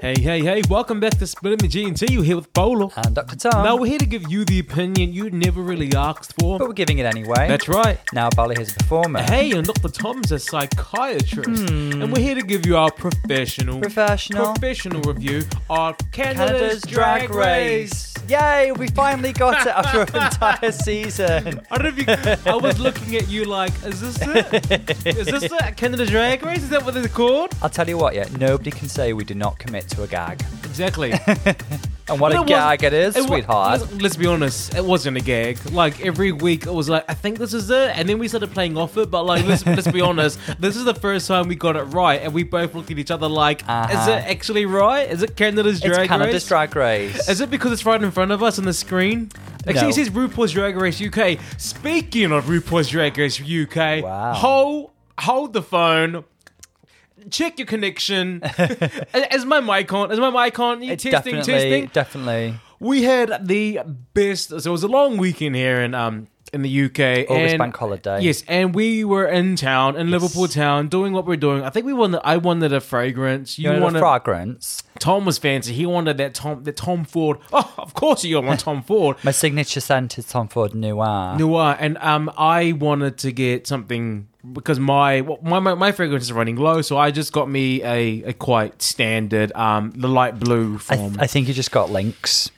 Hey, hey, hey, welcome back to Spilling the G&T. You're here with Bolo. And Dr. Tom. Now, we're here to give you the opinion you never really asked for. but we're giving it anyway. That's right. Now Bali is a performer. Hey, and Dr. Tom's a psychiatrist. Hmm. And we're here to give you our professional. Professional. professional review of Canada's, Canada's Drag Race. Yay, we finally got it after an entire season. I don't know if you, I was looking at you like, is this it? Is this it? Canada's Drag Race? Is that what it's called? I'll tell you what, yeah, nobody can say we did not commit to a gag. Exactly. And what But a it gag it is, wa- sweetheart. let's- Let's be honest, it wasn't a gag. Like every week, it was like, I think this is it, and then we started playing off it. But like, let's, let's be honest, this is the first time we got it right, and we both looked at each other like, is Uh-huh. it actually right? Is it Canada's It's Drag Canada's Race? Drag Race. Is it because it's right in front of us on the screen? Actually, No. it says RuPaul's Drag Race UK. Speaking of RuPaul's Drag Race UK, Wow. hold hold the phone. Check your connection. Is my mic on? Is my mic on? You testing, definitely, testing. definitely. We had the best. So it was a long weekend here in um in the UK. August and, bank holiday. Yes, and we were in town in Liverpool town doing what we're doing. I think we won. wanted. I wanted a fragrance. You You want wanted. a fragrance? Tom was fancy. He wanted that Tom that Tom Ford. Oh, of course you want Tom Ford. My signature scent is Tom Ford Noir. Noir, and um, I wanted to get something because my my my, my fragrance is running low, so I just got me a, a quite standard um the light blue I, th- I think you just got Lynx.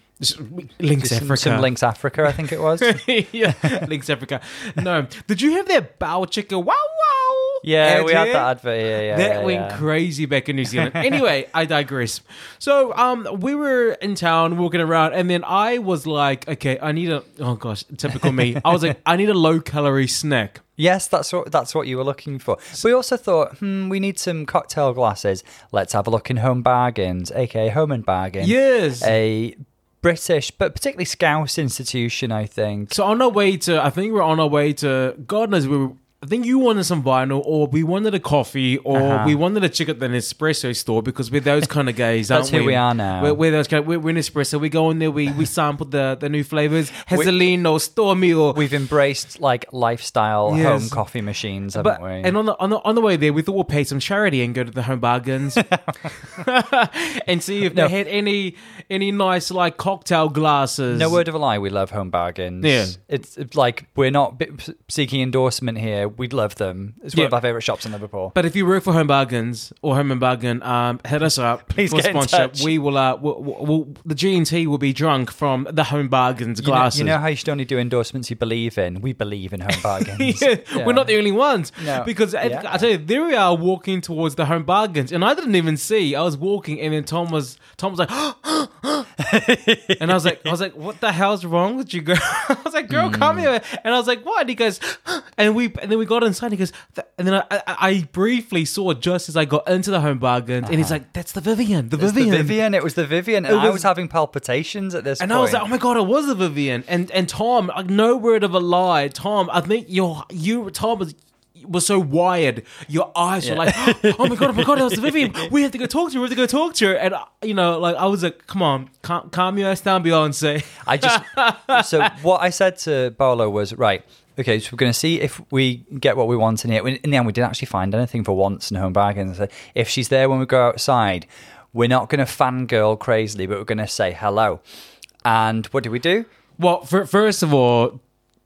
Lynx Some, Africa. some Lynx Africa, I think it was. yeah, Lynx Africa. No, did you have that bow chicka wow wow? Yeah, we had ad that advert. Yeah, yeah. that yeah, went yeah. crazy back in New Zealand. anyway, I digress. So, um, we were in town walking around, and then I was like, okay, I need a. Oh gosh, typical me. I was like, I need a low calorie snack. Yes, that's what that's what you were looking for. We also thought, hmm, we need some cocktail glasses. Let's have a look in Home Bargains, aka Home and Bargain. Yes. A British, but particularly Scouse institution, I think. So on our way to, I think we we're on our way to. God knows we were. I think you wanted some vinyl, or we wanted a coffee, or Uh-huh. we wanted a chick at the Nespresso store because we're those kind of guys, That's who we are now. We're, we're those kind. Of, we're, we're Nespresso. We go in there, we we sample the the new flavors, Hazelino, Stormio, or We've embraced like lifestyle Yes. home coffee machines, haven't But we? and on the on the on the way there, we thought we'll pay some charity and go to the Home Bargains and see if No. they had any any nice like cocktail glasses. no word of a lie, we love Home Bargains. Yeah. It's, it's like we're not seeking endorsement here. We love them. It's one of our favorite shops in Liverpool. But if you work for Home Bargains or Home and Bargain, um, hit us up. Please for get in touch. We will. Uh, we'll, we'll, we'll- the G and T will be drunk from the Home Bargains You know, glasses. you know how you should only do endorsements you believe in? We believe in Home Bargains. yeah, Yeah. we're not the only ones. No. Because I- Yeah. I tell you, there we are walking towards the home bargains, and I didn't even see. I was walking, and then Tom was Tom was like, and I was like, I was like, what the hell's wrong with you, girl? I was like, girl, come Hmm. here, and I was like, what? And he goes, and we and then we got inside. He goes, "Th-" and then I, I, I briefly saw just as I got into the home bargains, and he's like, that's the Vivienne, the Uh-huh. It's Vivienne. the Vivienne. It was the Vivienne, and It I was- was having palpitations at this And. I was like, oh my god, it was a Vivienne. And and Tom, like, no word of a lie, Tom. I think your you Tom was was so wired. Your eyes were like, oh my god, oh my god, it was the Vivienne. We have to go talk to her. We have to go talk to her. And uh, you know, like I was like, come on, calm, calm your ass down, Beyonce. I just so what I said to Bolo was right. Okay, so we're going to see if we get what we want in here. In the end, we didn't actually find anything for once in Home Bargains. If she's there when we go outside, we're not going to fangirl crazily, but we're going to say hello. And what do we do? Well, fir- first of all,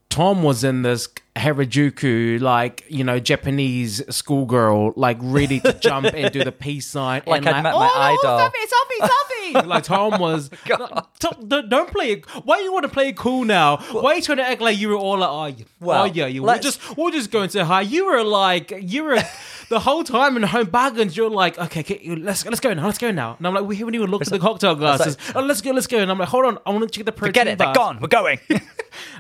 Tom was in this Harajuku, like you know, Japanese schoolgirl, like ready to jump and do the peace sign. Like and I'd met my oh, idol." Selfie, selfie, selfie. like Tom was. Tom, don't, play it. Why you want to play it cool now? Why are you trying to act like you were all like, oh, yeah, Well, oh yeah, you. We'll just we'll just go and say hi. You were like, you were the whole time in home bargains. You're like, okay, okay, let's let's go now, let's go now. And I'm like, we haven't even looked at the cocktail glasses. oh, let's go, let's go. And I'm like, hold on, I want to check the protein. Get it? They're gone. We're going.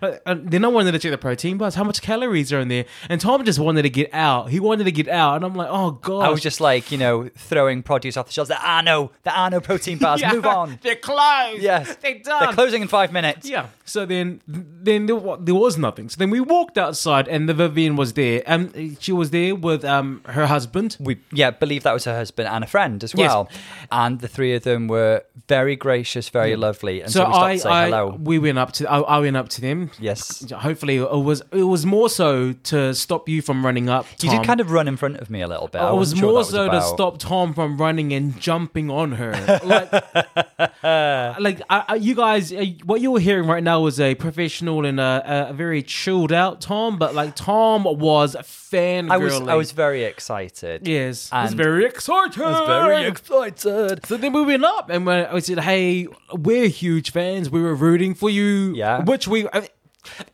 Uh, and then I wanted to check the protein bars, how much calories are in there. And Tom just wanted to get out. He wanted to get out, and I'm like, oh god. I was just like, you know, throwing produce off the shelves. There are no, there are no protein bars. Move on. They're closed. Yes, they're done. They're closing in five minutes. Yeah. So then, then there, wa- there was nothing. So then we walked outside, and the Vivienne was there, and she was there with um her husband. we yeah believe that was her husband and a friend as Yes. well and the three of them were very gracious very lovely and so, So we stopped I, to say I hello we went up to I, I went up to them. Yes. Hopefully, it was it was more so to stop you from running up. You did kind of run in front of me a little bit. I it was sure more so to stop Tom from running and jumping on her. Like, like I, I, you guys, uh, what you were hearing right now was a professional and a, a very chilled out Tom, but like Tom was fan. I was I was very excited. yes, I was very excited. I was very excited. So then we went up and I said, "Hey, we're huge fans. We were rooting for you." Yeah. which we.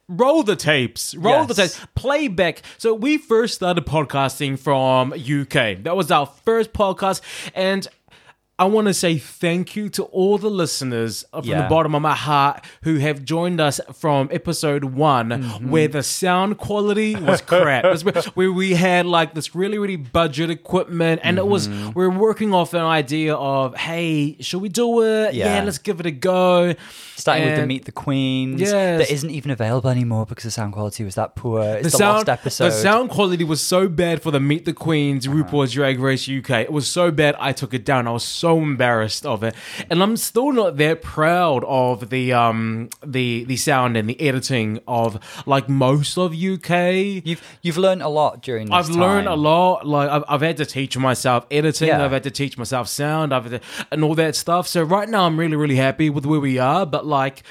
Roll the tapes. Roll the tapes. Playback. So we first started podcasting from UK. That was our first podcast, and I want to say thank you to all the listeners from the bottom of my heart who have joined us from episode one, Mm-hmm. where the sound quality was crap. Was where- we had like this really, really budget equipment, and it was Mm-hmm. we are working off an idea of, hey, should we do it? Yeah, Yeah. let's give it a go. Starting with the Meet the Queens. Yes. That isn't even available anymore because the sound quality was that poor. It's the, The sound, lost episode. the sound quality was so bad for the Meet the Queens Uh-huh. RuPaul's Drag Race UK. It was so bad, I took it down. I was so embarrassed of it, and I'm still not that proud of the um the the sound and the editing of like most of UK. You've you've learned a lot during this I've learned a lot. Like I've, I've had to teach myself editing. Yeah. I've had to teach myself sound. I've had to, and all that stuff. So right now I'm really really happy with where we are. But like.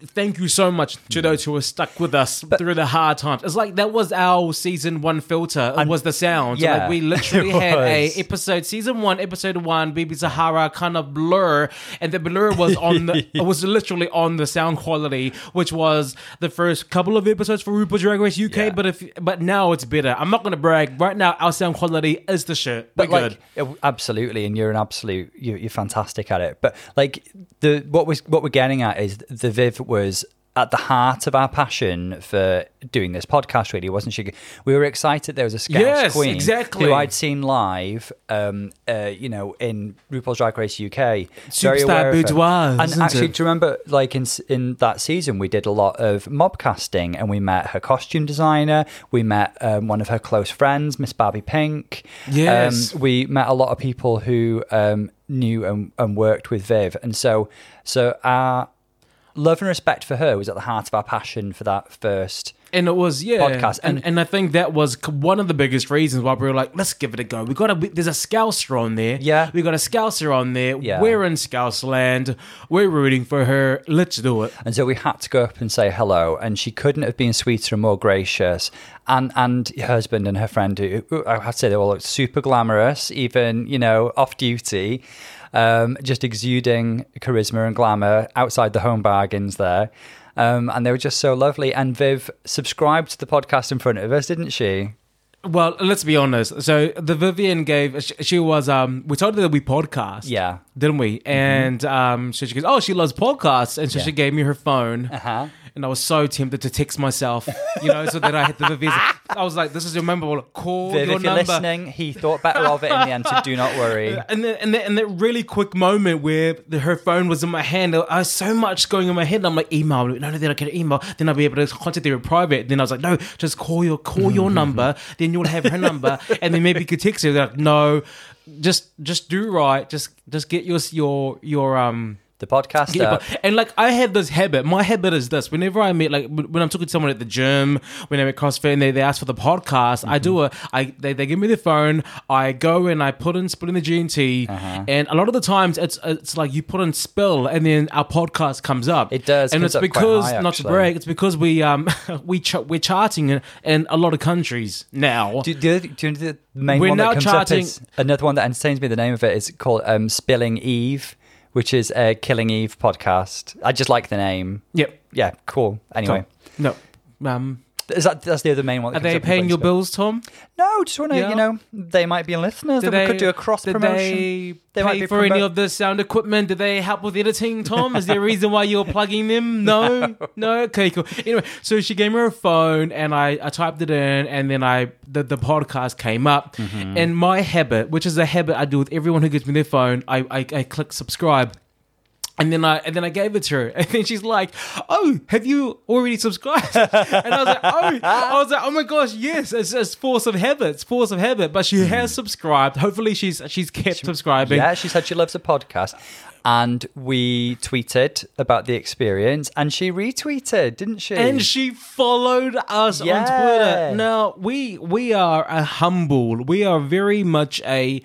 Thank you so much to those who were stuck with us through the hard times. It's like that was our season one filter. It was the sound. yeah, like we literally it had a episode, season one, episode one, Baby Sahara kind of blur, and the blur was on the. it was literally on the sound quality, which was the first couple of episodes for RuPaul's Drag Race UK. Yeah. But if but now it's better. I'm not gonna brag. Right now, our sound quality is the shit. But But good. like, absolutely, and you're an absolute, you're, you're fantastic at it. But like the what was what we're getting at is the Viv was at the heart of our passion for doing this podcast. Really, wasn't she? We were excited. There was a Scouse Yes, Queen exactly. who I'd seen live, um, uh, you know, in RuPaul's Drag Race UK. Superstar aware of her. Boudoir, And actually, it? do you remember, like in in that season, we did a lot of mob casting, and we met her costume designer. We met um, one of her close friends, Miss Barbie Pink. Yes. Um, we met a lot of people who um, knew and, and worked with Viv, and so so our love and respect for her was at the heart of our passion for that first. and it was yeah podcast. and, And- and I think that was one of the biggest reasons why we were like let's give it a go we got a we- there's a Scouser on there Yeah. we got a Scouser on there Yeah. we're in Scouse land we're rooting for her let's do it And so we had to go up and say hello, and she couldn't have been sweeter and more gracious. And and her husband and her friend, who I have to say they all look super glamorous, even you know off duty, um, just exuding charisma and glamour outside the home bargains there. Um, and they were just so lovely. And Viv subscribed to the podcast in front of us, didn't she? well let's be honest so the Vivienne gave she, she was um we told her that we podcast Yeah. didn't we and um so she goes oh she loves podcasts and so Yeah. she gave me her phone Uh-huh. And I was so tempted to text myself you know so that I had the Vivienne I was like this is your number call Viv, your if you're number listening, he thought better of it in the end. So do not worry. and then and, then, and that really quick moment where the, her phone was in my hand, I was so much going in my head. I'm like, email. No, no, then I can email. Then I'll be able to contact them in private. Then I was like, no, just call your call your number. Then you'll have her number, and then maybe you could text her. They're like, no, just just do right. Just just get your your your um. The podcast. Yeah, up. but, and like I have this habit. My habit is this: whenever I meet, like when I'm talking to someone at the gym, when I'm at CrossFit, and they, they ask for the podcast, I do it. I they, they give me the phone. I go and I put in Spilling the G&T, Uh-huh. and a lot of the times it's it's like you put in spill, and then our podcast comes up. It does, and it's because high, not to brag, it's because we um we ch- we're charting in, in a lot of countries now. Do, do, do you know the main We're one now that comes charting- up is another one that entertains me. The name of it is called um, Spilling Eve, which is a Killing Eve podcast. I just like the name. yep. Yeah, cool. Anyway, No. Um, is that that's the other main one? are they paying your bills, Tom? No, just want to Yeah. you know they might be listeners. That we could do a cross promotion. They, They might be for any of the sound equipment? Do they help with editing, Tom? Is there a reason why you're plugging them? No, no. Okay, cool. Anyway, so she gave me her phone, and I, I typed it in, and then I the, the podcast came up, Mm-hmm. and my habit, which is a habit I do with everyone who gives me their phone, I I, I click subscribe. And then I and then I gave it to her, and then she's like, "Oh, have you already subscribed?" And I was like, "Oh, I was like, oh my gosh, yes, it's just force of habit, it's force of habit." But she has subscribed. Hopefully, she's she's kept subscribing. Yeah, she said she loves the podcast. And we tweeted about the experience and she retweeted, didn't she? And she followed us Yeah. on Twitter. Now we we are a humble. We are very much a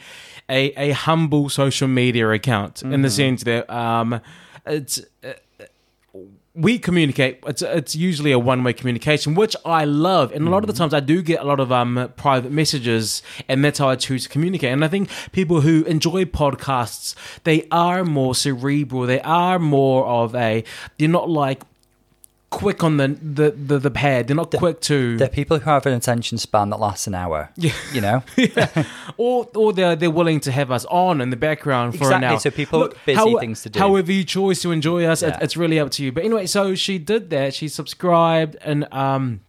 a, a humble social media account in the sense that um it's. Uh, we communicate. It's it's usually a one way communication, which I love, and a lot of the times I do get a lot of um private messages, and that's how I choose to communicate. And I think people who enjoy podcasts, they are more cerebral. They are more of a. They're not like quick on the the the, the pad. They're not quick to. They're people who have an attention span that lasts an hour. Yeah. You know? or or they're they're willing to have us on in the background for an hour. so people- busy things to do. However you choose to enjoy us, it, it's really up to you. But anyway, so she did that. She subscribed and um.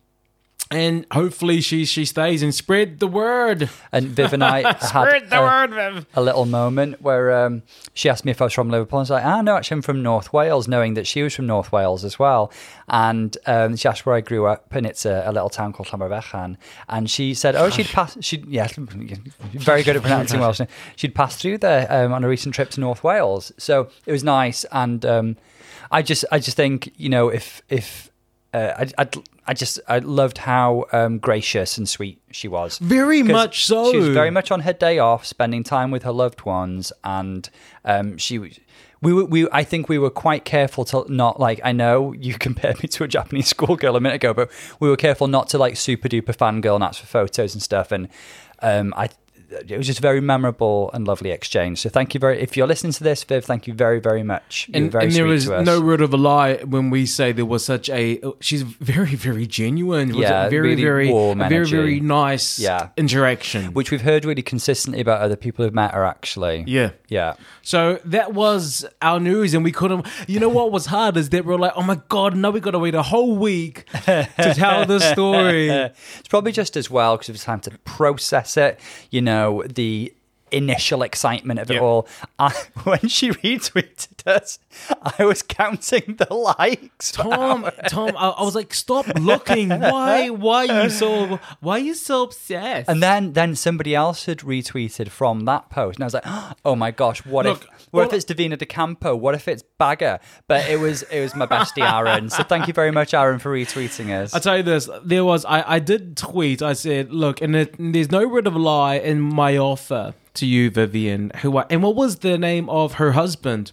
And hopefully she she stays and spread the word. And Viv and I had Spread the a, word, Viv. a little moment where um, she asked me if I was from Liverpool. And I was like, ah, no, actually, I'm from North Wales, knowing that she was from North Wales as well. And um, she asked where I grew up, and it's a, a little town called Llanfairfechan. And she said, oh, she'd passed, she'd, yeah, very good at pronouncing Welsh. She'd passed through there um, on a recent trip to North Wales. So it was nice. And um, I just, I just think, you know, if, if, uh, I, I, I just I loved how um, gracious and sweet she was. Very much so. She was very much on her day off, spending time with her loved ones, and um, she. We were, we, I think we were quite careful to not like. I know you compared me to a Japanese schoolgirl a minute ago, but we were careful not to like super duper fangirl and ask for photos and stuff. And um, I, it was just a very memorable and lovely exchange. So thank you very. If you're listening to this, Viv, thank you very very much. You And, very and there sweet is to us. no word of a lie when we say there was such a. She's very, very genuine. Was Yeah, very, really very, warm very, very nice Yeah. interaction. which we've heard really consistently about other people who've met her. Actually, yeah. yeah. So that was our news, and we couldn't. You know what was hard is that we're like, oh my god, now we got to wait a whole week to tell the story. It's probably just as well because it was time to process it. You know, the initial excitement of it all. I, when she retweeted us, I was counting the likes. Tom. Tom, I, I was like, stop looking. Why, why are you so, why are you so obsessed? And then, then somebody else had retweeted from that post, and I was like, "Oh my gosh, what Look, if, what all- if it's Divina De Campo? What if it's Baga?" But it was, it was my bestie Aaron. So thank you very much, Aaron, for retweeting us. I'll tell you this. There was I, I did tweet. I said, look, and it, there's no word of a lie in my offer to you, Vivienne. Who I, and what was the name of her husband?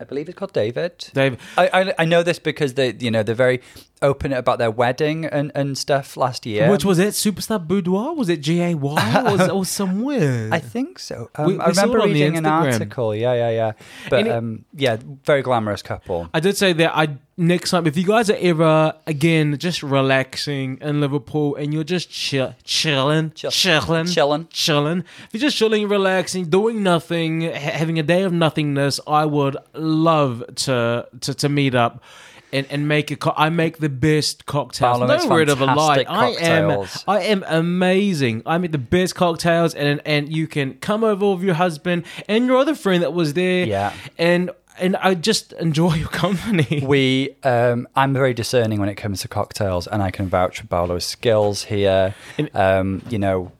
I believe it's called David. David. I, I I know this because they you know they're very open it about their wedding and, and stuff last year. Which was it? Superstar Boudoir? Was it G A Y? Or was or somewhere? I think so. Um, We- I we saw it remember reading an article. Yeah, yeah, yeah. But it- um, yeah, very glamorous couple. I did say that I next time if you guys are ever again just relaxing in Liverpool and you're just chill, chilling, Chill- chilling, chilling. chilling. If you're just chilling, relaxing, doing nothing, ha- having a day of nothingness, I would love to to, to meet up. And, and make a co- I make the best cocktails. Paolo no word of a lie. I am. I am amazing. I make the best cocktails, and and you can come over with your husband and your other friend that was there. Yeah. and and I just enjoy your company. We, um, I'm very discerning when it comes to cocktails, and I can vouch for Paolo's skills here. Um, you know,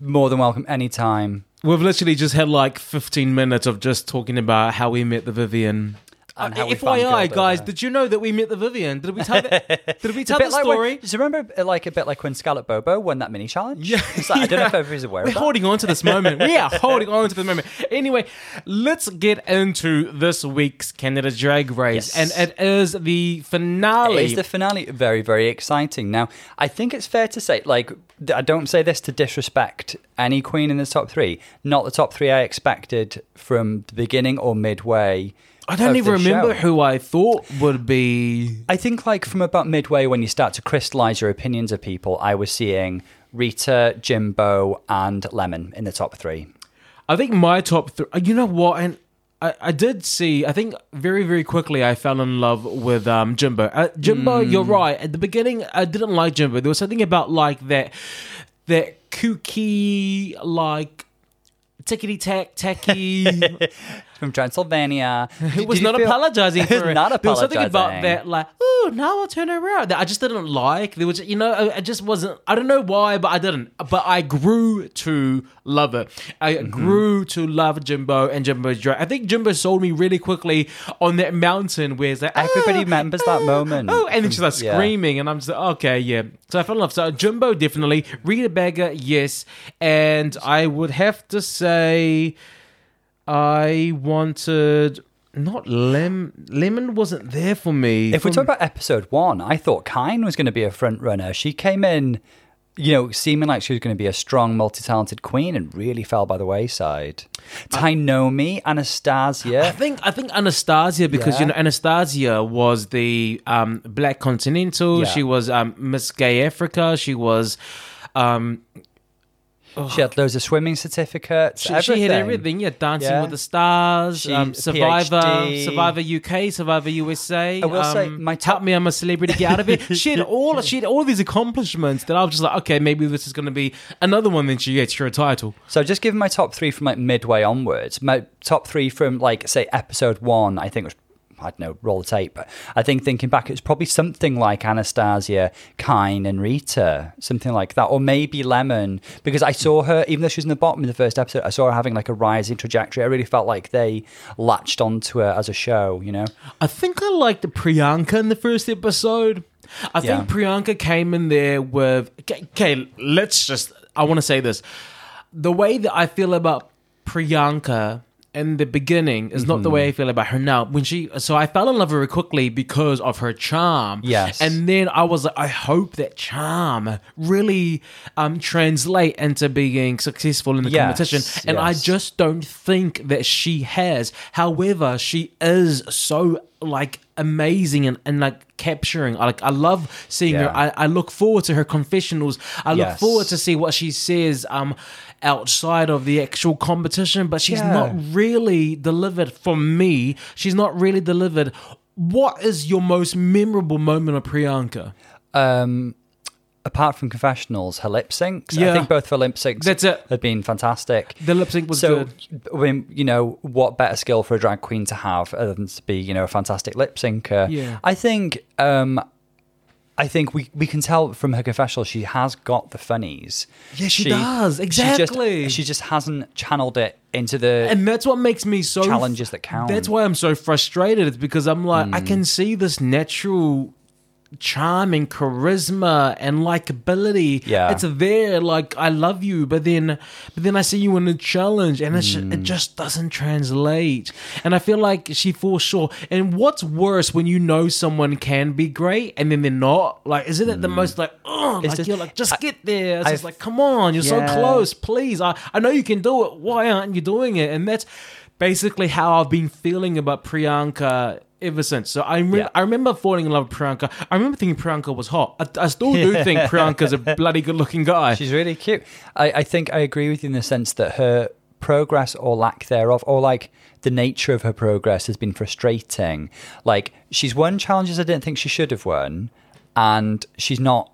more than welcome anytime. We've literally just had like 15 minutes of just talking about how we met the Vivienne. And Uh, how we FYI, guys, did you know that we met the Vivienne? Did we tell the, did we tell the like story? When, do you remember, uh, like a bit like when Scarlett Bobo won that mini challenge? Yeah. Like, I don't know if everybody's aware We're holding on to this moment. We are holding on to the moment. Anyway, let's get into this week's Canada Drag Race. Yes. And it is the finale. It is the finale. Very, very exciting. Now, I think it's fair to say, like, I don't say this to disrespect any queen in the top three. Not the top three I expected from the beginning or midway. I don't even remember show. who I thought would be. I think, like, from about midway, when you start to crystallize your opinions of people, I was seeing Rita, Jimbo, and Lemon in the top three. I think my top three. You know what? And I, I did see. I think very very quickly I fell in love with um, Jimbo. Uh, Jimbo, Hmm. you're right. At the beginning, I didn't like Jimbo. There was something about like that that kooky like tickety tack tacky. From Transylvania. He was not apologizing for it. not There was something about that, like, oh, now I'll turn around. That I just didn't like. There was, you know, I, I just wasn't. I don't know why, but I didn't. But I grew to love it. I Mm-hmm. grew to love Jimbo and Jimbo's drag. I think Jimbo sold me really quickly on that mountain where it's like Everybody "Ah, remembers that ah, moment. Oh, and then she's like Yeah. screaming, and I'm just like, okay, yeah. So I fell in love. So Jimbo definitely, Rita Baga, yes, and I would have to say. I wanted not lemon. Lemon wasn't there for me. If we talk about episode one, I thought Kyne was going to be a front runner. She came in, you know, seeming like she was going to be a strong, multi talented queen and really fell by the wayside. Tynomi, Anastarzia. I think I think Anastarzia because Yeah. you know Anastarzia was the um, Black Continental. Yeah. She was um, Miss Gay Africa. She was. Um, She had loads of swimming certificates. she, everything. she had everything. Yeah, Dancing Yeah. with the Stars, She- um, Survivor, PhD. Survivor UK, Survivor USA. I will say, um, my help top- me, I'm a celebrity. Get out of it. she had all. She had all these accomplishments that I was just like, okay, maybe this is going to be another one. Then she gets her title. So just give my top three from like midway onwards. My top three from like say episode one, I think was I don't know, roll the tape, but I think thinking back, it's probably something like Anastarzia, Kyne, and Rita, something like that, or maybe Lemon, because I saw her, even though she was in the bottom in the first episode, I saw her having like a rising trajectory. I really felt like they latched onto her as a show, you know? I think I liked Priyanka in the first episode. I Yeah. think Priyanka came in there with. Okay, okay, let's just. I want to say this. The way that I feel about Priyanka in the beginning is not the way I feel about her now. When she, so I fell in love very quickly because of her charm. Yes. and then I was like, I hope that charm really um translate into being successful in the Yes, competition. And I yes. just don't think that she has. However, she is so like amazing and, and like capturing. I like I love seeing her. Yeah. I, I look forward to her confessionals. I look Yes. forward to see what she says um outside of the actual competition, but she's Yeah. not really delivered for me. She's not really delivered. What is your most memorable moment of Priyanka? Um, apart from confessionals, her lip syncs. Yeah. I think both of her lip syncs That's it. have been fantastic. The lip sync was so, good. I mean, you know, what better skill for a drag queen to have other than to be, you know, a fantastic lip syncer? Yeah. I think, um, I think we, we can tell from her confessional she has got the funnies. Yeah, she does. Exactly. She just, she just hasn't channeled it into the. and that's what makes me so Challenges that count. That's why I'm so frustrated. It's because I'm like, I hmm. can see this natural charm and charisma and likability. Yeah. it's there. Like I love you, but then, but then I see you in a challenge, and it's, Mm. it just doesn't translate. And I feel like she falls short. And what's worse when you know someone can be great and then they're not? Like, isn't it the most like, oh, like just- you're like, just I- get there. It's like, come on, you're so close please. I, I know you can do it. Why aren't you doing it? And that's basically how I've been feeling about Priyanka ever since. So I, re- Yeah. I remember falling in love with Priyanka. I remember thinking Priyanka was hot. I, I still do think Priyanka's a bloody good looking guy. She's really cute. I, I think I agree with you in the sense that her progress or lack thereof, or like the nature of her progress, has been frustrating. Like she's won challenges I didn't think she should have won, and she's not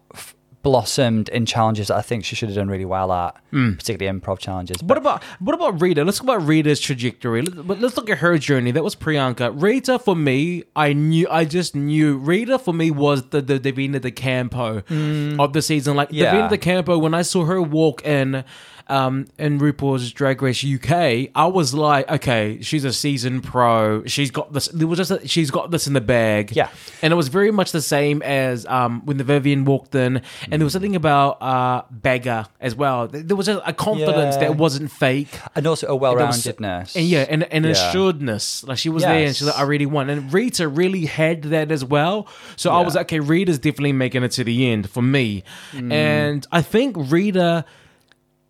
blossomed in challenges that I think she should have done really well at, hmm. particularly improv challenges. What about what about Rita? Let's talk about Rita's trajectory. Let's, let's look at her journey. That was Priyanka. Rita for me, I knew, I just knew. Rita for me was the the Divina de Campo hmm. of the season. Like Yeah. Divina de Campo, when I saw her walk in. Um, in RuPaul's Drag Race UK, I was like, okay, she's a seasoned pro. She's got this. There was just a, she's got this in the bag. Yeah. and it was very much the same as um, when the Vivienne walked in, and there was something about uh, Baga as well. There was a, a confidence Yeah. that wasn't fake. and also a well-roundedness. And yeah, and, and Yeah. assuredness. Like she was there and she's like, Yes. I really won. And Rita really had that as well. So I Yeah. was like, okay, Rita's definitely making it to the end for me. Mm. And I think Rita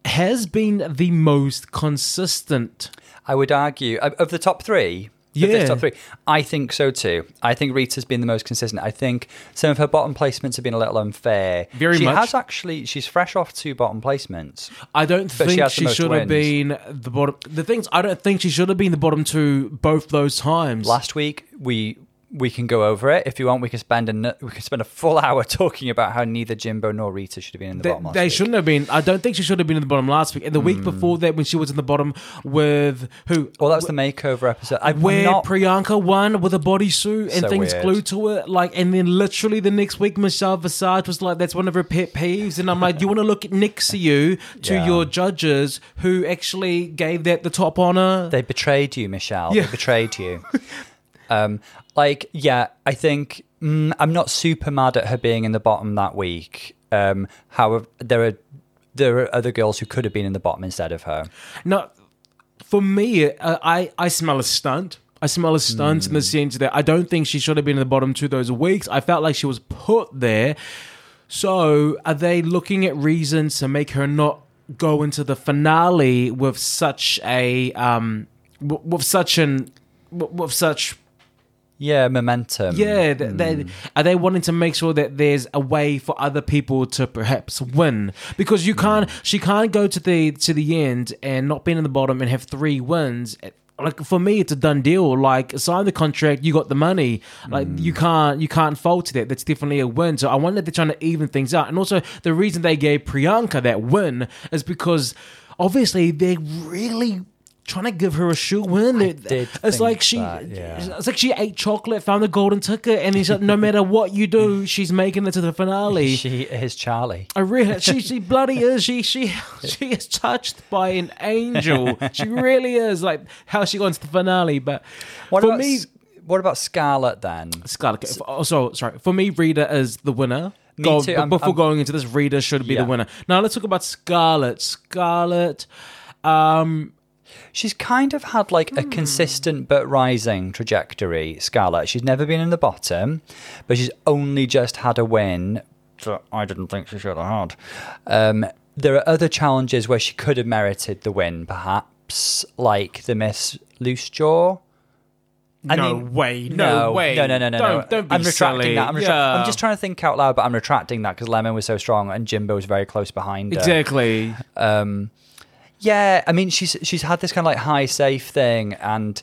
has been the most consistent. I would argue of the top three. Yeah. top three. I think so too. I think Rita's been the most consistent. I think some of her bottom placements have been a little unfair. Very she much. has actually. She's fresh off two bottom placements. I don't she think she, most should have been the bottom. The things I don't think she should have been the bottom two both those times. Last week we we can go over it. If you want, we can spend a we can spend a full hour talking about how neither Jimbo nor Rita should have been in the They, bottom last they week. shouldn't have been. I don't think she should have been in the bottom last week. And the week Hmm. before that, when she was in the bottom with who? Well, that was the makeover episode. I, where not. Priyanka won with a bodysuit and So things weird. glued to it. Like, and then literally the next week, Michelle Visage was like, "That's one of her pet peeves." And I'm like, "Do you want to look next to you to Yeah. your judges who actually gave that the top honor?" they betrayed you, Michelle. Yeah. They betrayed you. um, like, yeah, I think mm, I'm not super mad at her being in the bottom that week. Um, however, there are there are other girls who could have been in the bottom instead of her. No, for me, uh, I I smell a stunt. I smell a stunt in the sense that I don't think she should have been in the bottom two those weeks. I felt like she was put there. So are they looking at reasons to make her not go into the finale with such a um w- with such an w- with such Yeah, momentum. yeah, th- they, hmm. are they wanting to make sure that there's a way for other people to perhaps win? Because you hmm. can't, she can't go to the to the end and not being in the bottom and have three wins. Eh, like for me, it's a done deal. Like sign the contract, you got the money. Like hmm. you can't you can't fault that. That's definitely a win. So I wonder if they're trying to even things out. And also the reason they gave Priyanka that win is because obviously they're really. Trying to give her a shoe win. They- It's like she, that, yeah. it's like she ate chocolate, found the golden ticket, and he's like, no matter what you do, she's making it to the finale. She is Charlie. I really, she, she bloody is. She, she, she is touched by an angel. She really is. Like how she got into the finale. But What for about me, S- what about Scarlett then? Scarlett. Also, sorry. For me, Rita is the winner. Me Go- too. I'm- before I'm- going into this, Rita should be Yeah. the winner. Now let's talk about Scarlett. Scarlett. Um, She's kind of had like a Hmm. consistent but rising trajectory, Scarlett. She's never been in the bottom, but she's only just had a win that I didn't think she should have had. Um, there are other challenges where she could have merited the win, perhaps, like the Miss Loose Jaw. I no mean, way. No, way. No, no, no, no, Don't, no. don't be I'm retracting silly. that. I'm, retra- Yeah. I'm just trying to think out loud, but I'm retracting that because Lemon was so strong and Jimbo was very close behind her. Exactly. Um, yeah, I mean, she's she's had this kind of like high safe thing, and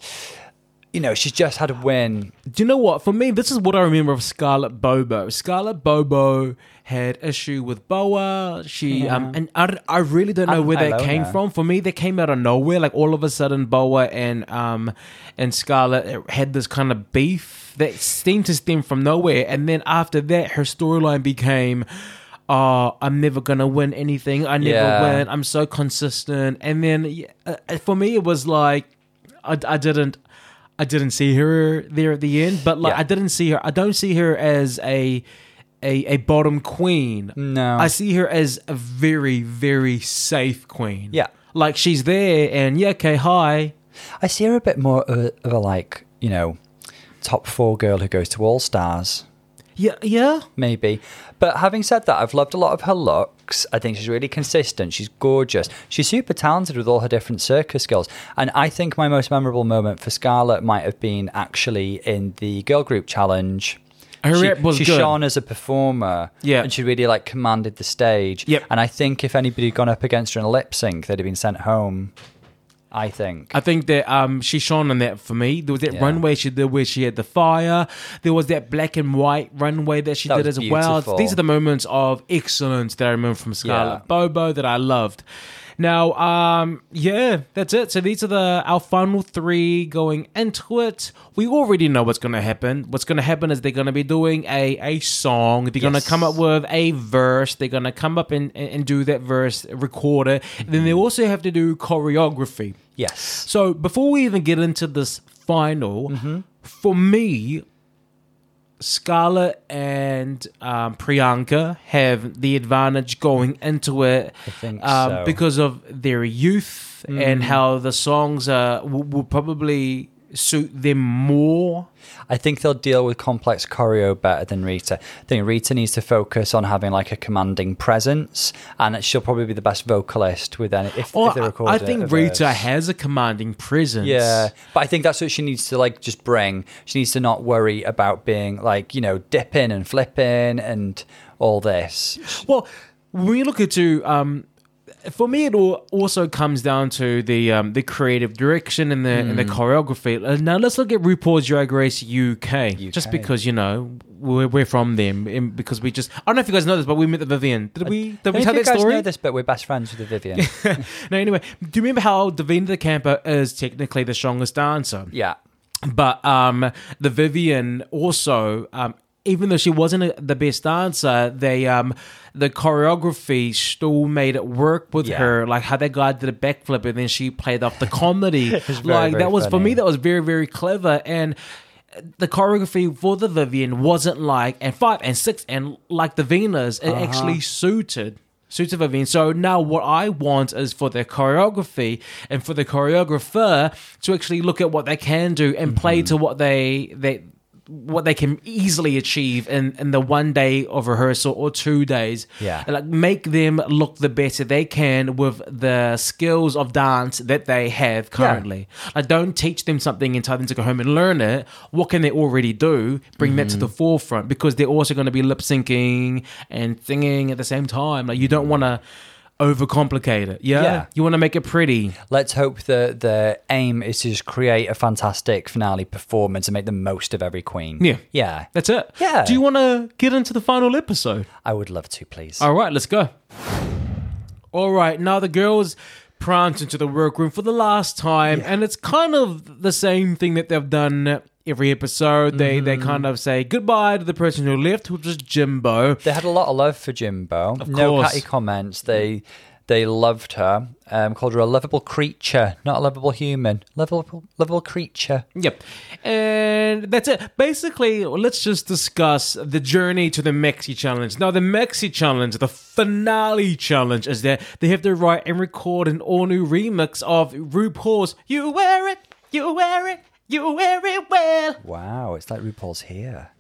you know, she's just had a win. Do you know what? For me, this is what I remember of Scarlett Bobo. Scarlett Bobo had issue with Boa. She um, and I, I really don't know where that Ilona. came from. For me, they came out of nowhere. Like all of a sudden, Boa and um and Scarlett had this kind of beef that seemed to stem from nowhere. And then after that, her storyline became. Oh, I'm never gonna win anything. I never Yeah. win. I'm so consistent. And then yeah, uh, for me, it was like I, I didn't I didn't see her there at the end, but like Yeah. I didn't see her. I don't see her as a a, a bottom queen. No. I see her as a very very safe queen. Yeah. like she's there and yeah, okay, hi. I see her a bit more of a, of a like you know top four girl who goes to All Stars. Yeah, yeah. maybe. But having said that, I've loved a lot of her looks. I think she's really consistent. She's gorgeous. She's super talented with all her different circus skills. And I think my most memorable moment for Scarlett might have been actually in the girl group challenge. Oh, her she, rep was she good. shone as a performer. Yeah. And she really like commanded the stage. Yep. And I think if anybody had gone up against her in a lip sync, they'd have been sent home. I think. I think that um she shone on that for me. There was that Yeah. runway she did where she had the fire. There was that black and white runway that she That did was as well. beautiful. These are the moments of excellence that I remember from Scarlett Yeah. Bobo that I loved. Now, um, yeah, that's it. So these are the our final three going into it. We already know what's going to happen. What's going to happen is they're going to be doing a a song. They're going to come up with a verse. They're going to come up and, and, do that verse, record it. And then they also have to do choreography. Yes. So before we even get into this final, Mm-hmm. for me, Scarlett and um, Priyanka have the advantage going into it um, so. Mm. because of their youth and how the songs uh, will, will probably suit them more. I think they'll deal with complex choreo better than Rita. I think Rita needs to focus on having like a commanding presence, and she'll probably be the best vocalist with any if, Or if they record I a- think a Rita verse. has a commanding presence. Yeah, but I think that's what she needs to like just bring. She needs to not worry about being like you know dipping and flipping and all this. Well, when you look at to um, for me, it all also comes down to the um, the creative direction and the and Hmm. the choreography. Uh, now let's look at RuPaul's Drag Race UK, just because you know we're, we're from them, and because we just I don't know if you guys know this, but we met the Vivienne. Did we? Did Don't we tell that guys story? know this, but we're best friends with the Vivienne. no, anyway, do you remember how Divina de Campo is technically the strongest dancer? yeah. But um, the Vivienne also, um, even though she wasn't a, the best dancer, they um, the choreography still made it work with Yeah. her. Like how that guy did a backflip and then she played off the comedy. very, like very that was for me, that was very very clever and. The choreography for the Vivienne wasn't like and five and six and like the Venus. It Uh-huh. actually suited suited Vivienne. So now what I want is for the choreography and for the choreographer to actually look at what they can do and play Mm-hmm. to what they they what they can easily achieve in, in the one day of rehearsal or two days. Yeah. And, like make them look the better they can with the skills of dance that they have currently. Like don't teach them something and tell them to go home and learn it. What can they already do? Bring that to the mm-hmm. forefront because they're also going to be lip syncing and singing at the same time. Like you don't want to overcomplicate it. Yeah. Yeah. You want to make it pretty. Let's hope that the aim is to just create a fantastic finale performance and make the most of every queen. Yeah. Yeah. That's it. Yeah. Do you want to get into the final episode? I would love to, please. All right, let's go. All right, now the girls prance into the workroom for the last time, and it's kind of the same thing that they've done every episode. They they Mm-hmm. kind of say goodbye to the person who left, which was Jimbo. They had a lot of love for Jimbo. no course. catty comments. They they loved her. Um, called her a lovable creature, not a lovable human. Lovable lovable creature. Yep, and that's it. Basically, let's just discuss the journey to the Maxi Challenge. Now, the Maxi Challenge, the finale challenge, is that they have to write and record an all new remix of RuPaul's "You Wear It, You Wear It." You wear it well. Wow, it's like RuPaul's here.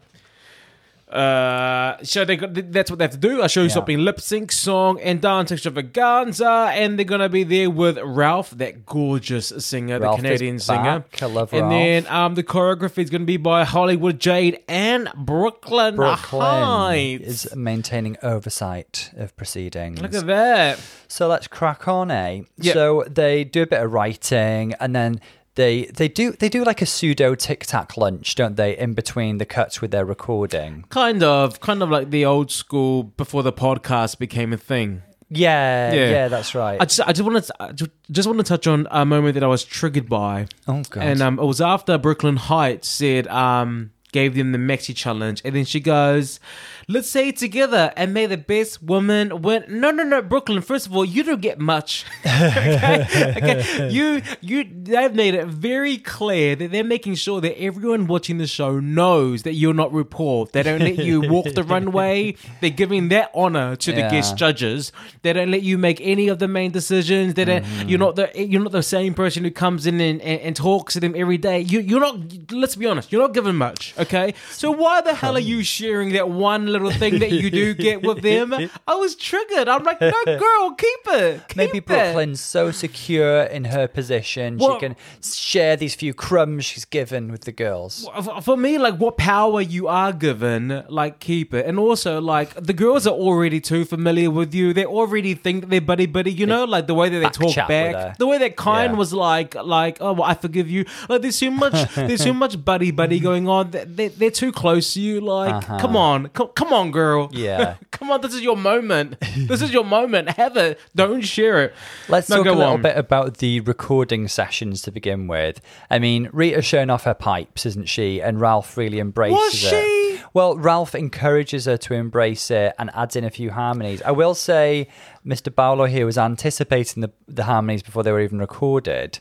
Uh, so they got that's what they have to do. I show you Yeah. something lip sync, song, and dance extravaganza, and they're gonna be there with Ralph, that gorgeous singer, Ralph the Canadian singer. I love And Ralph. then um, the choreography is gonna be by Hollywood Jade and Brooke Lynn, Brooklyn Heights. is maintaining oversight of proceedings. Look at that. So let's crack on, eh? Yep. So they do a bit of writing, and then they they do they do like a pseudo tic tac lunch, don't they? In between the cuts with their recording. Kind of, kind of like the old school before the podcast became a thing. Yeah, Yeah. yeah, that's right. I just, I just want to, I just want to touch on a moment that I was triggered by. oh god. And um, it was after Brooke Lynn Hytes said, um, gave them the maxi challenge. And then she goes, let's say it together and may the best woman win. No, no, no, Brooke Lynn. First of all, you don't get much. okay? okay. You, you, they've made it very clear that they're making sure that everyone watching the show knows that you're not RuPaul. They don't let you walk the runway. They're giving that honor to the guest judges. They don't let you make any of the main decisions. They don't. Mm-hmm. You're not the. You're not the same person who comes in and, and, and talks to them every day. You, you're not. Let's be honest. You're not given much. Okay. So why the hell are you sharing that one little thing that you do get with them? I was triggered. I'm like, no, girl, keep it. Keep Maybe it. Brooke Lynn's so secure in her position, Well- she can share these few crumbs she's given with the girls. For- me, like what power you are given, like keep it. And also, like the girls are already too familiar with you. They already think that they're buddy buddy. You know, like the way that they Back talk chat with her. back, the way that Kyne Yeah. was like, like oh, well, I forgive you. Like there's too much, there's too much buddy buddy going on. They, they, they're too close to you. Like, Uh-huh. come on, come, come on, girl. Yeah. come on. This is your moment. this is your moment. Have it. Don't share it. Let's No, talk a little on. bit about the recording sessions to begin with. I mean, Rita's showing off her pipes, isn't she? And Ralph really embraces Was it. Well, Ralph encourages her to embrace it and adds in a few harmonies. I will say, Mr. Bowler here was anticipating the, the harmonies before they were even recorded.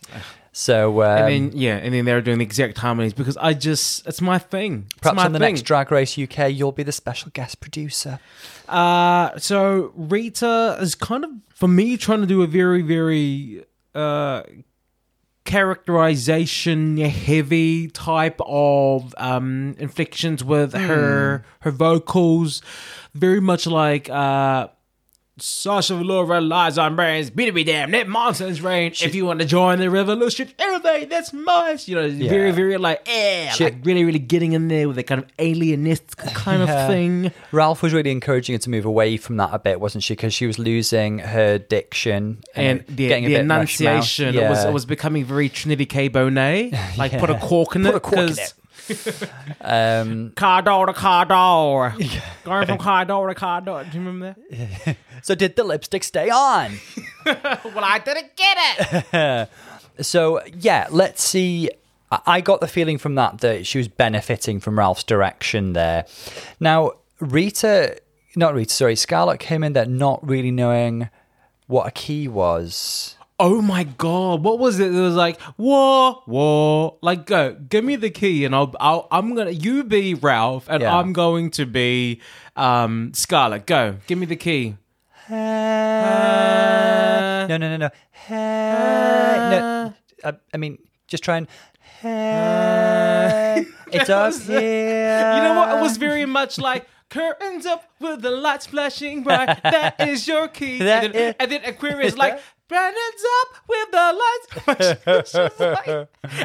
So, um, And then yeah, and then they're doing the exact harmonies because I just it's my thing. It's perhaps my on the thing. next Drag Race UK, you'll be the special guest producer. Uh, so Rita is kind of for me trying to do a very very uh characterization heavy type of um inflections with her her vocals very much like uh Sasha Velour relies on brains. Be to be damned, that nonsense reign. if you want to join the revolution, everything that's mine. You know, very, very like, eh, She- like really, really getting in there with a kind of alienist kind Yeah. of thing. Ralph was really encouraging her to move away from that a bit, wasn't she? Because she was losing her diction And uh, the, getting a bit enunciation it was it was becoming very Trinity K. Bonet. Like put a cork in Put it. a cork in it. Um, Car door to car door. Going from car door to car door. Do you remember that? so did the lipstick stay on? well, I didn't get it. So yeah, let's see. I- got the feeling from that that she was benefiting from Ralph's direction there. Now Rita, not Rita, sorry, Scarlett came in there not really knowing what a key was. Oh my god, what was it? It was like whoa, whoa. Like, go, give me the key, and I'll, I'll I'm gonna you be Ralph, and Yeah. I'm going to be um Scarlett. Go, give me the key. no, no, no, no. no I, I mean, just try and. it's up here. You know what? It was very much like curtains up with the lights flashing bright. That is your key. That and, then, is- and then Aquarius like. Brandon's up with the lights. She was like-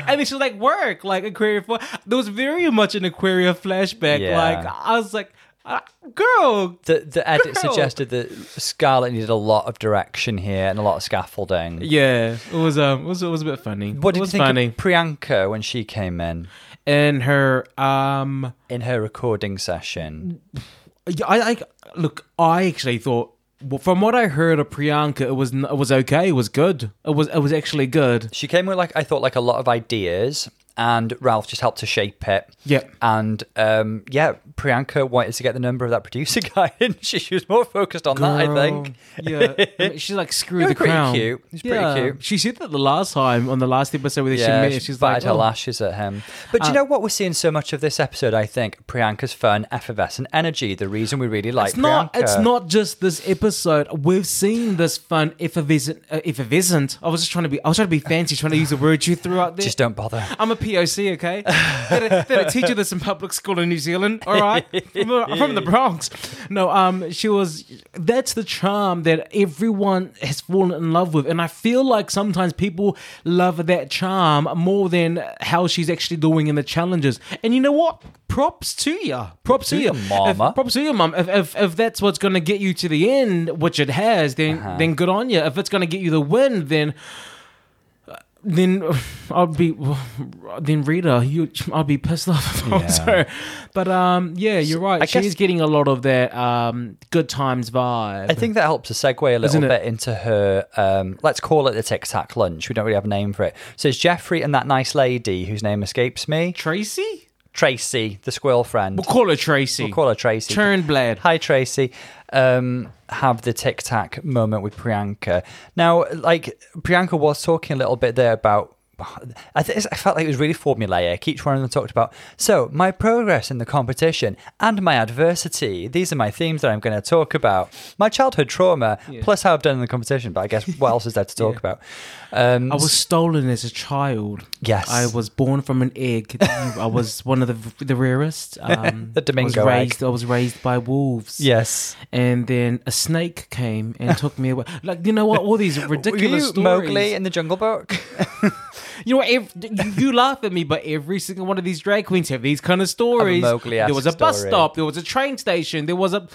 and then she was like, work, like Aquarius. There was very much an Aquarius flashback. Yeah. Like, I was like, uh, girl, The, the edit Girl. suggested that Scarlett needed a lot of direction here and a lot of scaffolding. Yeah, it was um, it was it was a bit funny. What did you was think funny? of Priyanka when she came in In her um, in her recording session? yeah, I, I look. I actually thought, from what I heard of Priyanka, it was it was okay. It was good. It was it was actually good. She came with like I thought like a lot of ideas, and Ralph just helped to shape it. Yep. And um, yeah, Priyanka wanted to get the number of that producer guy, and she, she was more focused on that. I think. Yeah, I mean, she's like screw the pretty crown. cute. It was pretty cute. She said that the last time on the last episode where she Yeah, met. she She's batted like, her oh. lashes at him. But do you Uh, know what? We're seeing so much of this episode. I think Priyanka's fun, effervescent energy. The reason we really like It's not. Priyanka. It's not just this episode. We've seen this fun effervescent. Uh, effervescent. I was just trying to be. I was trying to be fancy, trying to use a word you threw out there. Just don't bother. I'm a POC, okay? they, don't, they don't teach you this in public school in New Zealand, all right? From the, I'm from the Bronx. No, um, she was. That's the charm that everyone has fallen in love with, and I feel like sometimes people love that charm more than how she's actually doing in the challenges. And you know what? Props to you. Props to, to you, you, mama. If, props to you, mum. If, if if that's what's going to get you to the end, which it has, then Uh-huh. then good on you. If it's going to get you the win, then then I'll be then Rita, you I'll be pissed off if I was her. But um, yeah, you're right. I She's getting a lot of that um, good times vibe. I think that helps to segue a little bit into her. Um, let's call it the Tic Tac lunch. We don't really have a name for it. So it's Jeffrey and that nice lady whose name escapes me. Tracy. Tracy, the squirrel friend. We'll call her Tracy. We'll call her Tracy. Turnblad. Hi, Tracy. Um, have the tic tac moment with Priyanka. Now, like Priyanka was talking a little bit there about. I, th- I felt like it was really formulaic. Each one of them talked about so my progress in the competition and my adversity. These are my themes that I'm going to talk about. My childhood trauma, plus how I've done in the competition. But I guess what else is there to talk Yeah. about? Um, I was stolen as a child. Yes. I was born from an egg. I was one of the the rarest. Um, The Domingo I was egg. raised, I was raised by wolves. yes. And then a snake came and took me away. Like you know what? All these Were ridiculous you stories. Mowgli in the Jungle Book? You know, what, ev- you, laugh at me, but every single one of these drag queens have these kind of stories. There was a bus stop. There was a train station. There was a.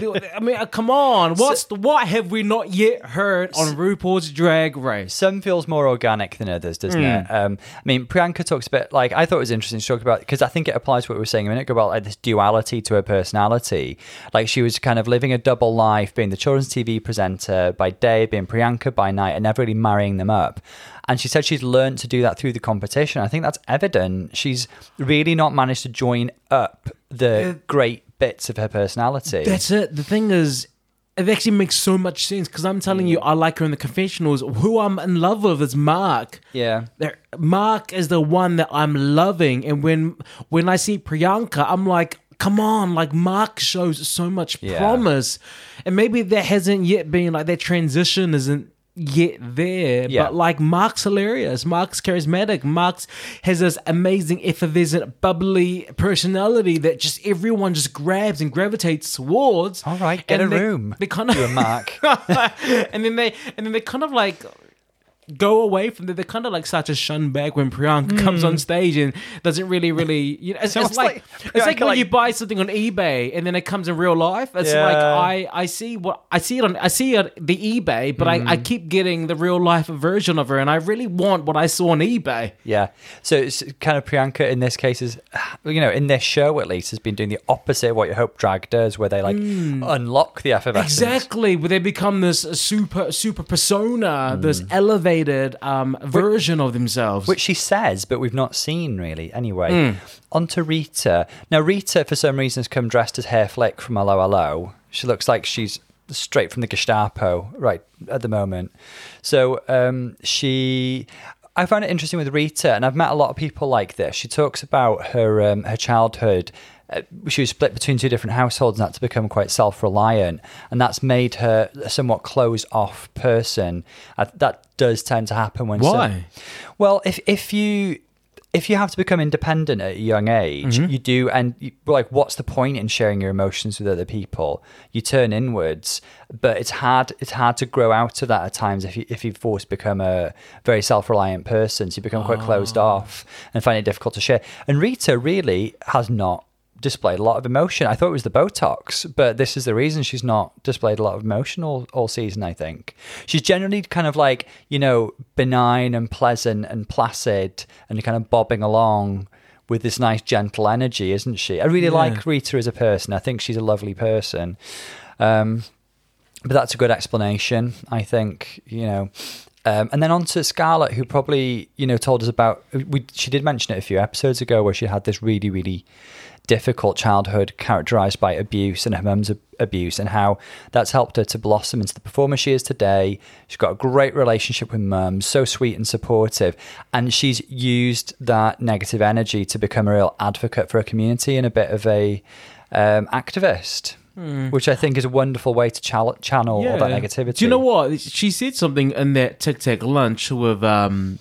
there- I mean, uh, come on. What's the, what have we not yet heard on RuPaul's Drag Race? Some feels more organic than others, doesn't it? Um, I mean, Priyanka talks a bit like I thought it was interesting. to talk about because I think it applies to what we were saying a minute ago about like this duality to her personality. Like she was kind of living a double life, being the children's TV presenter by day, being Priyanka by night, and never really marrying them up. And she said she's learned to do that through the competition. I think that's evident. She's really not managed to join up the great bits of her personality. That's it. The thing is, it actually makes so much sense because I'm telling you, mm. I like her in the confessionals. Who I'm in love with is Mark. yeah. There- Mark is the one that I'm loving, and when when I see Priyanka, I'm like, come on, like Mark shows so much Yeah. promise, and maybe that hasn't yet been like that transition isn't yet there. Yeah. But like Mark's hilarious, Mark's charismatic, Mark's has this amazing, effervescent, bubbly personality that just everyone just grabs and gravitates towards. All right, get And a they- room. They kind of You and Mark. and then they and then they kind of like go away from there. They kind of like start to shun back when Priyanka hmm. comes on stage and doesn't really, really, you know, it's, it's almost like, like it's like when like- you buy something on eBay and then it comes in real life. It's Yeah. like I, I see what I see it on, I see it the eBay, but I, I hmm. keep getting the real life version of her, and I really want what I saw on eBay. Yeah. So it's kind of Priyanka in this case is, you know, in this show at least, has been doing the opposite of what your Hope Drag does, where they like hmm. unlock the effervescence. Exactly, where they become this super super persona, this elevated um, version of themselves. Which she says, but we've not seen really. Anyway, on to Rita. Now, Rita, for some reason, has come dressed as Herr Flick from Hello Hello. She looks like she's straight from the Gestapo right at the moment. So um, she. I found it interesting with Rita, and I've met a lot of people like this. She talks about her um, her childhood. Uh, she was split between two different households and had to become quite self reliant, and that's made her a somewhat closed off person. Uh, that does tend to happen when. Why? well, if if you if you have to become independent at a young age, Mm-hmm. you do, and you, like, what's the point in sharing your emotions with other people? You turn inwards, but it's hard. It's hard to grow out of that at times if you if you force to become a very self reliant person. So you become quite Ah. closed off and find it difficult to share. And Rita really has not displayed a lot of emotion. I thought it was the Botox, but this is the reason she's not displayed a lot of emotion all, all season, I think. She's generally kind of like, you know, benign and pleasant and placid and kind of bobbing along with this nice gentle energy, isn't she? I really Yeah. like Rita as a person. I think she's a lovely person. Um, but that's a good explanation, I think, you know. Um, and then on to Scarlett, who probably, you know, told us about, we, she did mention it a few episodes ago where she had this really, really difficult childhood characterized by abuse and her mum's ab- abuse and how that's helped her to blossom into the performer she is today. She's got a great relationship with mum, so sweet and supportive. And she's used that negative energy to become a real advocate for her community and a bit of a um, activist. Which I think is a wonderful way to chal- channel all that negativity. Do you know what? She said something in that Tic Tac lunch with um,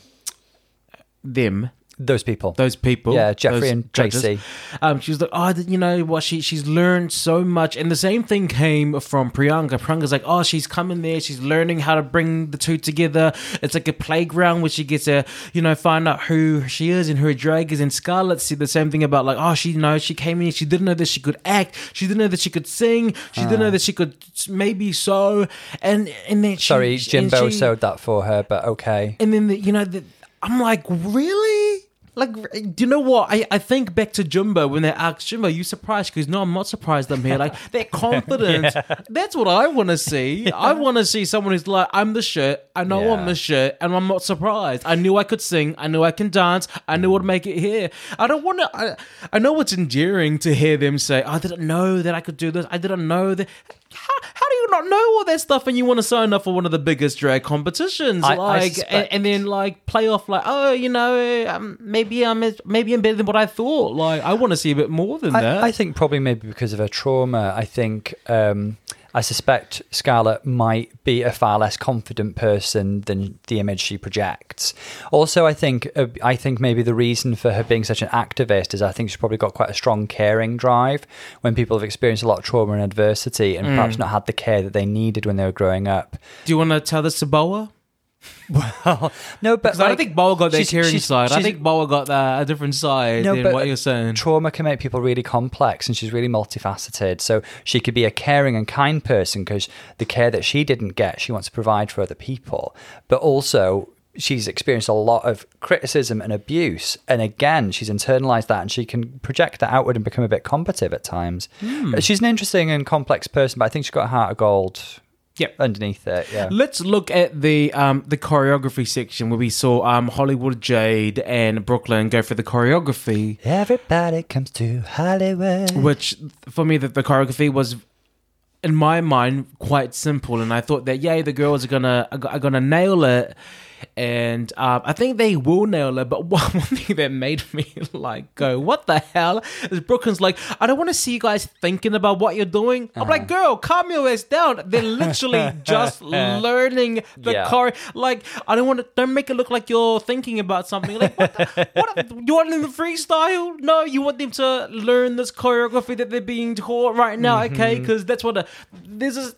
them. Those people. those people. Yeah, Jeffrey those and judges. Tracy. Um, she was like, oh, you know what? She she's learned so much, and the same thing came from Priyanka. Priyanka's like, oh, she's coming there. She's learning how to bring the two together. It's like a playground where she gets to, you know, find out who she is and who her drag is. And Scarlett said the same thing about like, oh, she you know she came in. She didn't know that she could act. She didn't know that she could sing. She didn't know that she could maybe sew. And and then she, Sorry, Jimbo she- sewed that for her, but okay. and then the, you know the, i'm like really like do you know what? I, I think back to Jimbo when they asked jimbo you surprised? Because no i'm not surprised i'm here. Like that confidence that's what i want to see i want to see someone who's like i'm the shit i know i'm the shit and i'm not surprised. I knew i could sing. I knew i can dance. I knew i'd make it here. I don't want to I, I know it's endearing to hear them say i didn't know that i could do this. I didn't know that how, how do you not know all that stuff and you want to sign up for one of the biggest drag competitions? I- I like and, and then like play off like oh you know um, maybe I'm maybe I'm better than what I thought. Like I want to see a bit more than that. I, I think probably maybe because of her trauma. I think um, I suspect Scarlett might be a far less confident person than the image she projects. Also, I think uh, I think maybe the reason for her being such an activist is I think she's probably got quite a strong caring drive. When people have experienced a lot of trauma and adversity, and Mm. perhaps not had the care that they needed when they were growing up. do you want to tell this to Boa no, but because I don't think Boa got she's- caring she's- side. I think Boa got that a different side No, than what you're saying. trauma can make people really complex and she's really multifaceted. So she could be a caring and kind person because the care that she didn't get she wants to provide for other people. But also she's experienced a lot of criticism and abuse. And again she's internalized that and she can project that outward and become a bit combative at times. Hmm. She's an interesting and complex person but i think she's got a heart of gold Yep. underneath it yeah Let's look at the um, the choreography section where we saw um, Hollywood Jade and Brooke Lynn go for the choreography. everybody comes to hollywood which for me that the choreography was in my mind quite simple and i thought that yay the girls are gonna are gonna nail it and um, I think they will nail it. But one, one thing that made me like go, "What the hell?" is Brooke Lynn's like, "I don't want to see you guys thinking about what you're doing." I'm like, "Girl, calm your ass down." They're literally just learning the Yeah. car. Like, I don't want to. Don't make it look like you're thinking about something. Like, what? The, what you want them to freestyle? No, you want them to learn this choreography that they're being taught right now. Okay, because that's what a, this is.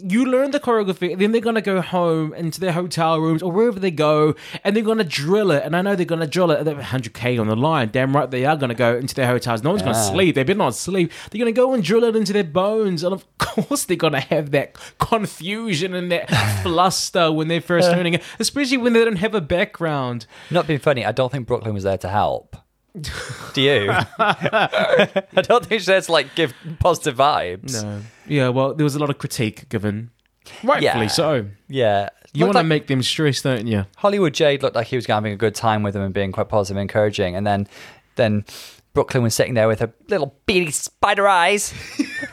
You learn the choreography, then they're gonna go home into their hotel rooms or wherever they go, and they're gonna drill it. And I know they're gonna drill it. They're 100k on the line. Damn right, they are gonna go into their hotels. No one's gonna sleep. They've been not sleep. They're gonna go and drill it into their bones, and of course they're gonna have that confusion and that fluster when they're first learning it, especially when they don't have a background. Not being funny, I don't think Brooke Lynn was there to help. Do you? I don't think there to like give positive vibes. No. Yeah, well, there was a lot of critique given, rightfully Yeah. so. Yeah. You Looked want to like make them stress, don't you? Hollywood Jade looked like he was having a good time with them and being quite positive and encouraging. And then then Brooke Lynn was sitting there with her little beady spider eyes.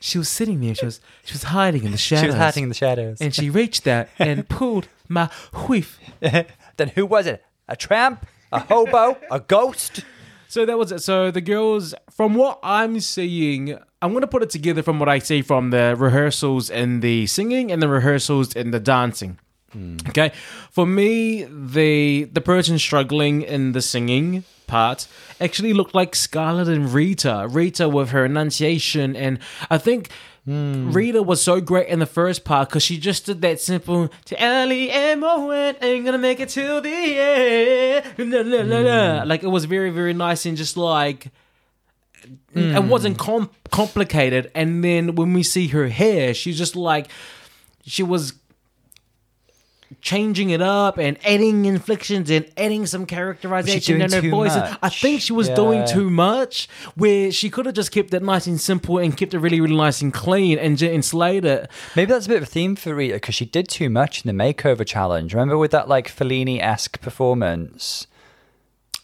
she was sitting there. She was she was hiding in the shadows. She was hiding in the shadows. and she reached out and pulled my whiff. then who was it? A tramp? A hobo? a ghost? So that was it. So the girls, from what I'm seeing, I'm gonna put it together from what I see from the rehearsals and the singing and the rehearsals and the dancing. Hmm. Okay, for me, the the person struggling in the singing part actually looked like Scarlett and Rita. Rita with her enunciation, and I think. Hmm. Rita was so great in the first part because she just did that simple to Ellie and Moen ain't gonna make it till the end. La. Hmm. Like it was very, very nice and just like it hmm. wasn't com- complicated. And then when we see her hair, she's just like she was changing it up and adding inflections and adding some characterization in her too voice. much? I think she was doing too much, where she could have just kept it nice and simple and kept it really, really nice and clean and, and slayed it. Maybe that's a bit of a theme for Rita because she did too much in the makeover challenge. Remember with that like Fellini esque performance?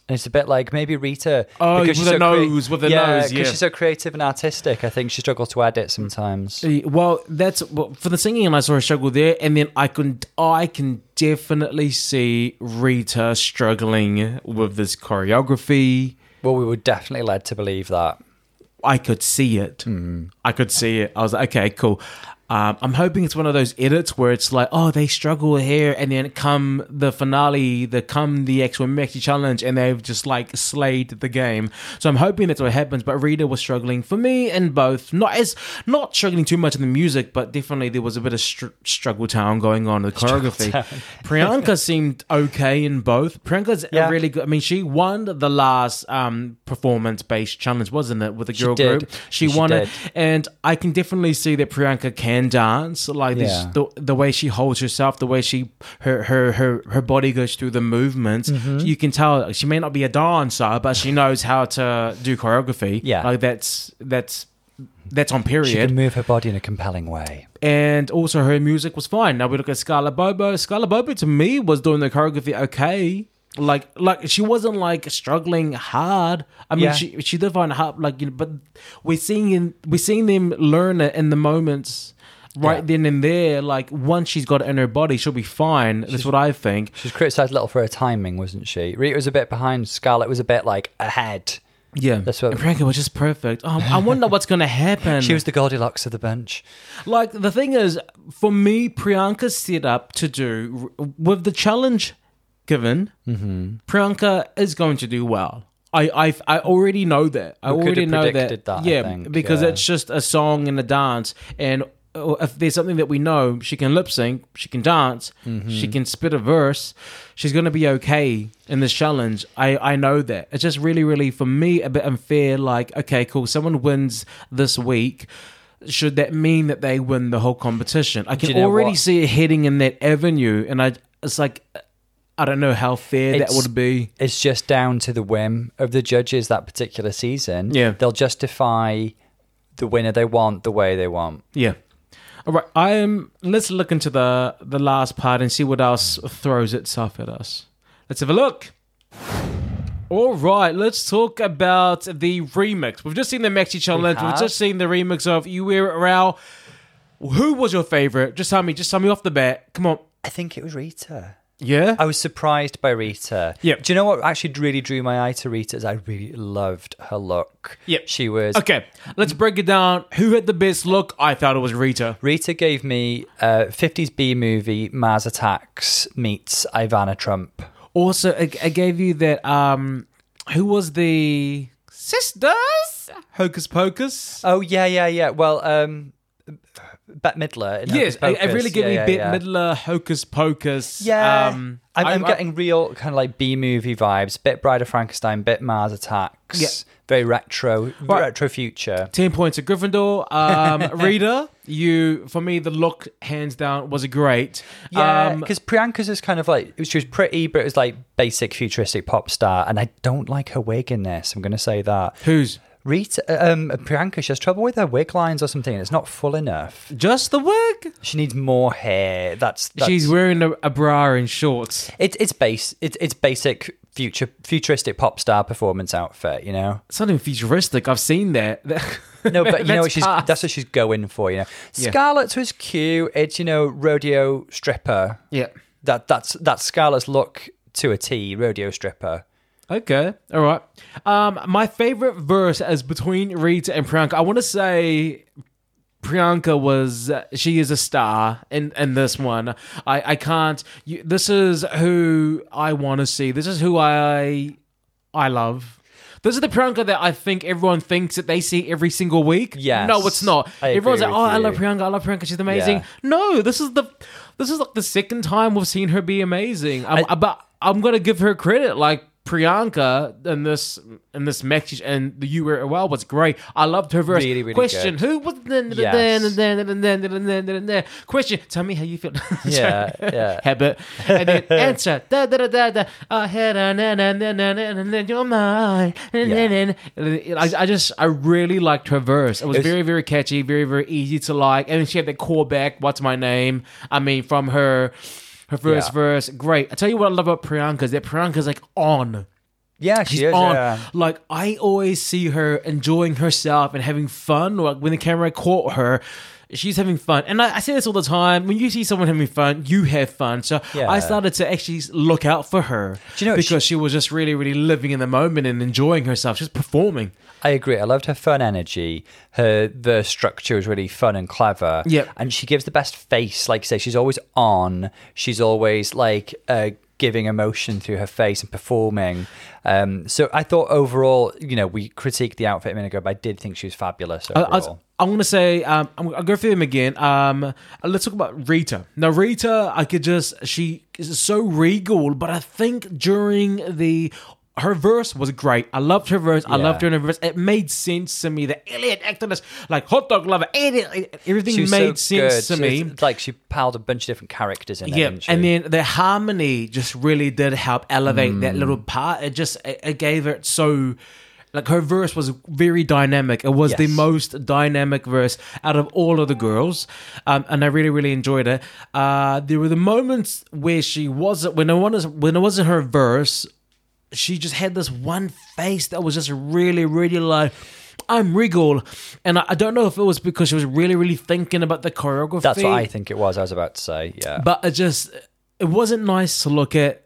And it's a bit like maybe Rita. Oh, because with she's the so nose, with the yeah, nose, because yeah. she's so creative and artistic. I think she struggles to edit sometimes. Well, that's well, for the singing, and I saw her struggle there, and then I can I can definitely see Rita struggling with this choreography. Well, we were definitely led to believe that. I could see it. Mm. I could see it. I was like, okay, cool. Um, I'm hoping it's one of those edits where it's like, oh, they struggle here, and then come the finale, the come the actual Maxi challenge, and they've just like slayed the game. So I'm hoping that's what happens. But Rita was struggling for me in both, not as not struggling too much in the music, but definitely there was a bit of str- struggle town going on in the choreography. Priyanka seemed okay in both. Priyanka's Yeah. really good. I mean, she won the last um, performance-based challenge, wasn't it, with the girl did. group? She, She won did. it, and I can definitely see that Priyanka can dance. Like this, Yeah. the the way she holds herself, the way she her her her, her body goes through the movements. Mm-hmm. You can tell she may not be a dancer, but she knows how to do choreography. Yeah. like that's that's that's on period. She can move her body in a compelling way. and also her music was fine. Now we look at Scarlett Bobo. Scarlett Bobo to me was doing the choreography okay. Like like she wasn't like struggling hard. I mean Yeah. she she did find hard like you know, but we're seeing in, we're seeing them learn it in the moments right Yeah. then and there. Like once she's got it in her body, she'll be fine. That's what I think. She was criticised a little for her timing, wasn't she? Rita was a bit behind. Scarlett was a bit like ahead. Yeah, That's what- Priyanka was just perfect. Oh, I wonder what's gonna happen. She was the Goldilocks of the bunch. Like the thing is, for me, Priyanka's set up to do with the challenge given. Mm-hmm. Priyanka is going to do well. I I, I already know that. I We already know that. that, yeah, think, because yeah. it's just a song and a dance, and if there's something that we know, she can lip sync, she can dance, Mm-hmm. she can spit a verse. She's going to be okay in this challenge. I I know that. It's just really really for me a bit unfair. Like okay, cool, someone wins this week should that mean that they win the whole competition? I can you know already what? see it heading in that avenue, and I it's like I don't know how fair that would be. It's just down to the whim of the judges that particular season. Yeah. They'll justify the winner they want the way they want. Yeah. All right. I am. Let's look into the the last part and see what else throws itself at us. Let's have a look. All right, let's talk about the remix. We've just seen the Maxi challenge. We have just seen the remix of "You Wear It Rao." Who was your favorite? Just tell me. Just tell me off the bat. Come on. I think it was Rita. Yeah. I was surprised by Rita. Yep. Do you know what actually really drew my eye to Rita? Is I really loved her look. Yep. She was Okay, let's break it down. Who had the best look? I thought it was Rita. Rita gave me uh, 50s B movie Mars Attacks meets Ivana Trump. Also, I, I gave you that. Um, who was the sisters? Hocus Pocus. Oh yeah, yeah, yeah. Well, um, Bette Midler. In yes, I really gave yeah, me yeah, Bette. Midler, Hocus Pocus. Yeah, um, I'm, I'm I- getting real kind of like B movie vibes. Bit Bride of Frankenstein, bit Mars Attacks. Yeah. Very retro, Right. retro future. Ten points to Gryffindor. Um, Rita, you for me the look hands down was a great. Yeah, Um, because Priyanka's is kind of like she was pretty, but it was like basic futuristic pop star, and I don't like her wig in this. I'm going to say that. who's Rita, um, Priyanka, she has trouble with her wig lines or something. and It's not full enough. just the wig? She needs more hair. That's, that's She's wearing a, a bra and shorts. It's it's base. It's it's basic future futuristic pop star performance outfit. You know. Something futuristic. I've seen that. No, but you know what she's past. that's what she's going for. You know, Yeah. Scarlett's was cute. It's you know rodeo stripper. yeah. That that's that's Scarlett's look to a T. Rodeo stripper. Okay, all right. Um, my favorite verse is between Rita and Priyanka. I want to say Priyanka was she is a star in in this one. I I can't. You, this is who I want to see. This is who I I love. This is the Priyanka that I think everyone thinks that they see every single week. Yes. no, it's not. I agree Everyone's like, with "Oh, I you. love Priyanka. I love Priyanka. She's amazing." Yeah. No, this is the this is like the second time we've seen her be amazing. I'm, but I'm gonna give her credit. Like Priyanka in this in this match and the you were well was great. I loved her verse. Really, really Question: good. Who was then Yes. question? Tell me how you feel. Yeah, yeah. Habit and then answer. Da da da da da. I had a na na na na na and then you're mine. And then and I, I just I really liked her verse. It was, It was- very very catchy, very very easy to like, and then she had that callback. What's my name? I mean, from her. Her first Yeah. verse, great. I tell you what I love about Priyanka is that Priyanka's like on. Yeah, she She's is. on. Yeah. Like I always see her enjoying herself and having fun. Like when the camera caught her, she's having fun. And I, I say this all the time. When you see someone having fun, you have fun. So Yeah. I started to actually look out for her. You know, because she, was just really, really living in the moment and enjoying herself, just performing. I agree. I loved her fun energy. Her the structure was really fun and clever. Yep. and she gives the best face. Like you say, she's always on. She's always like uh, giving emotion through her face and performing. Um, so I thought overall, you know, we critiqued the outfit a minute ago, but I did think she was fabulous I, overall. I, am going to say, um, I'm, I'll go through them again. Um, let's talk about Rita. Now, Rita, I could just, she is so regal, but I think during the, her verse was great. I loved her verse. I Yeah. loved her in her verse. It made sense to me. The alien activist, like hot dog lover, alien, everything made so sense good. to me. It's like she piled a bunch of different characters in there. Yeah, and then the harmony just really did help elevate that Mm. little part. It just it, it gave it so like her verse was very dynamic. It was the most dynamic verse out of all of the girls, um, and I really really enjoyed it. Uh, there were the moments where she wasn't when it was when it wasn't her verse. She just had this one face that was just really really like. I'm regal, and I, I don't know if it was because she was really, really thinking about the choreography. that's what I think it was. I was about to say, yeah. But it just it wasn't nice to look at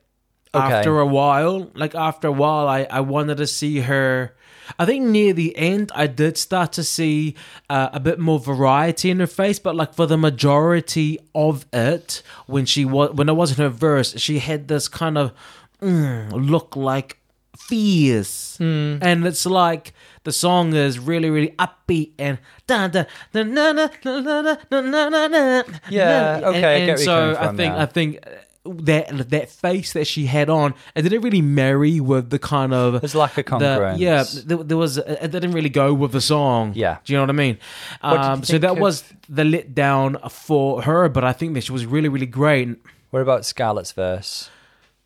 Okay. after a while. Like after a while I, I wanted to see her I think near the end I did start to see uh, a bit more variety in her face, but like for the majority of it, when she was when it wasn't her verse, she had this kind of mm, look like fierce, Hmm. and it's like the song is really really upbeat and da da da na na na na na na na na. Yeah, okay, And, get and you're so I think yeah. I think that that face that she had on, it didn't really marry with the kind of There's lack of the- yeah, there, there was it didn't really go with the song. Yeah. do you know what I mean? What Um, so that of- was the letdown for her, but I think that she was really really great. what about Scarlett's verse?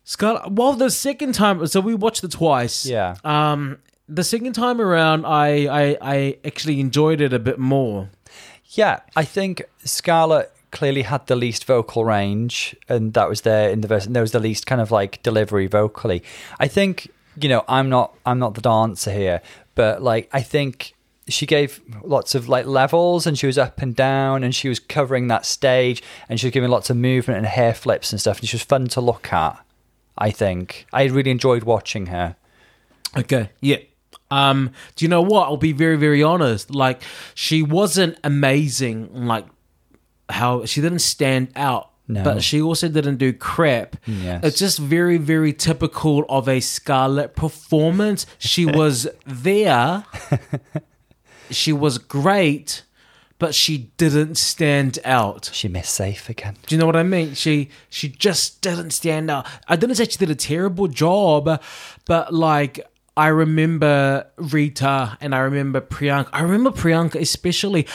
Scarlett, well, the second time, so we watched it twice. Yeah. Um, the second time around, I, I I actually enjoyed it a bit more. Yeah, I think Scarlett clearly had the least vocal range, and that was there in the verse. And there was the least kind of like delivery vocally. I think you know I'm not I'm not the dancer here, but like I think she gave lots of like levels and she was up and down and she was covering that stage and she was giving lots of movement and hair flips and stuff and she was fun to look at i think i really enjoyed watching her Okay. Yeah. Um, do you know what? I'll be very, very honest. Like, she wasn't amazing. Like, how she didn't stand out. No. But she also didn't do crap. Yes. It's just very, very typical of a Scarlett performance. She was there. she was great, but she didn't stand out. she missed safe again Do you know what I mean? She she just didn't stand out. I didn't say she did a terrible job, but like I remember Rita and I remember Priyanka. I remember Priyanka especially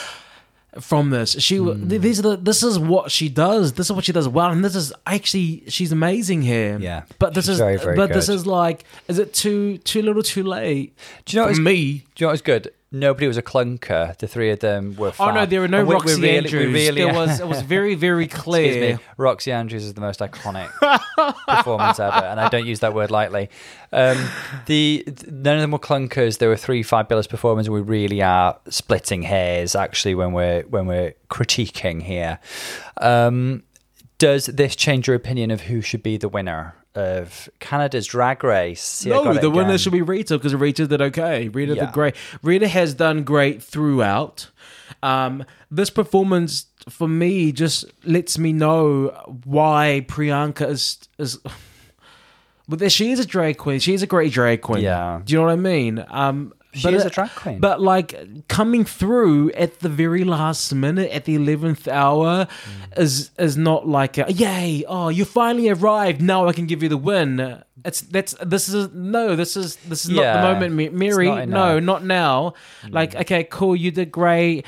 from this. She hmm. th these are the, this is what she does. This is what she does well, and this is actually she's amazing here. Yeah. but this is very, very but this is like is it too too little too late? Do you know what For me? do you know what was good nobody was a clunker the three of them were Oh no, there were no And we- we Roxy really- we Andrews. really- there was it was very very clear. Roxxxy Andrews is the most iconic performance ever, and I don't use that word lightly. Um, the none of them were clunkers. There were three fabulous performances. We really are splitting hairs actually when we're when we're critiquing here. Um, does this change your opinion of who should be the winner of Canada's Drag Race? I No, the winner should be Rita because Rita did okay. Rita Yeah. did great. Rita has done great throughout. Um, this performance for me just lets me know why Priyanka is is. But she is a drag queen. She is a great drag queen. Yeah. Do you know what I mean? Um, She but is a drag queen. But like coming through at the very last minute, at the eleventh hour, Mm. is is not like a, yay! Oh, you finally arrived. Now I can give you the win. It's that's this is no. This is this is not the moment, Mary. not no. Mm. not now. Like okay, cool. You did great.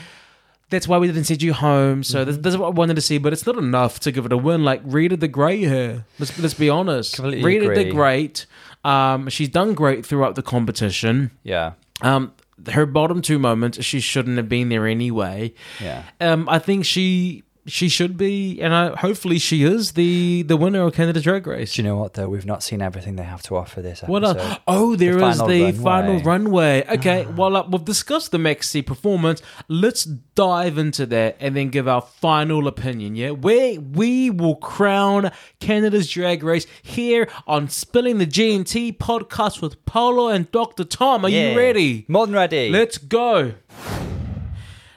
That's why we didn't send you home. So Mm-hmm. this, this is what I wanted to see, but it's not enough to give it a win. Like Rita the Great here. Let's let's be honest. Completely Rita agree. did great. Um, she's done great throughout the competition. yeah, Um, her bottom two moments, she shouldn't have been there anyway. yeah. Um, I think she she should be, and I, hopefully she is the the winner of Canada Drag Race. Do you know what though? We've not seen everything they have to offer this episode. What else? Oh, there is final the runway. final runway. Okay, well, uh, we've discussed the Maxi performance. Let's dive into that and then give our final opinion. Yeah, where we will crown Canada's Drag Race here on Spilling the G and T podcast with Paolo and Dr. Tom. Are Yeah. you ready? More than ready. Let's go.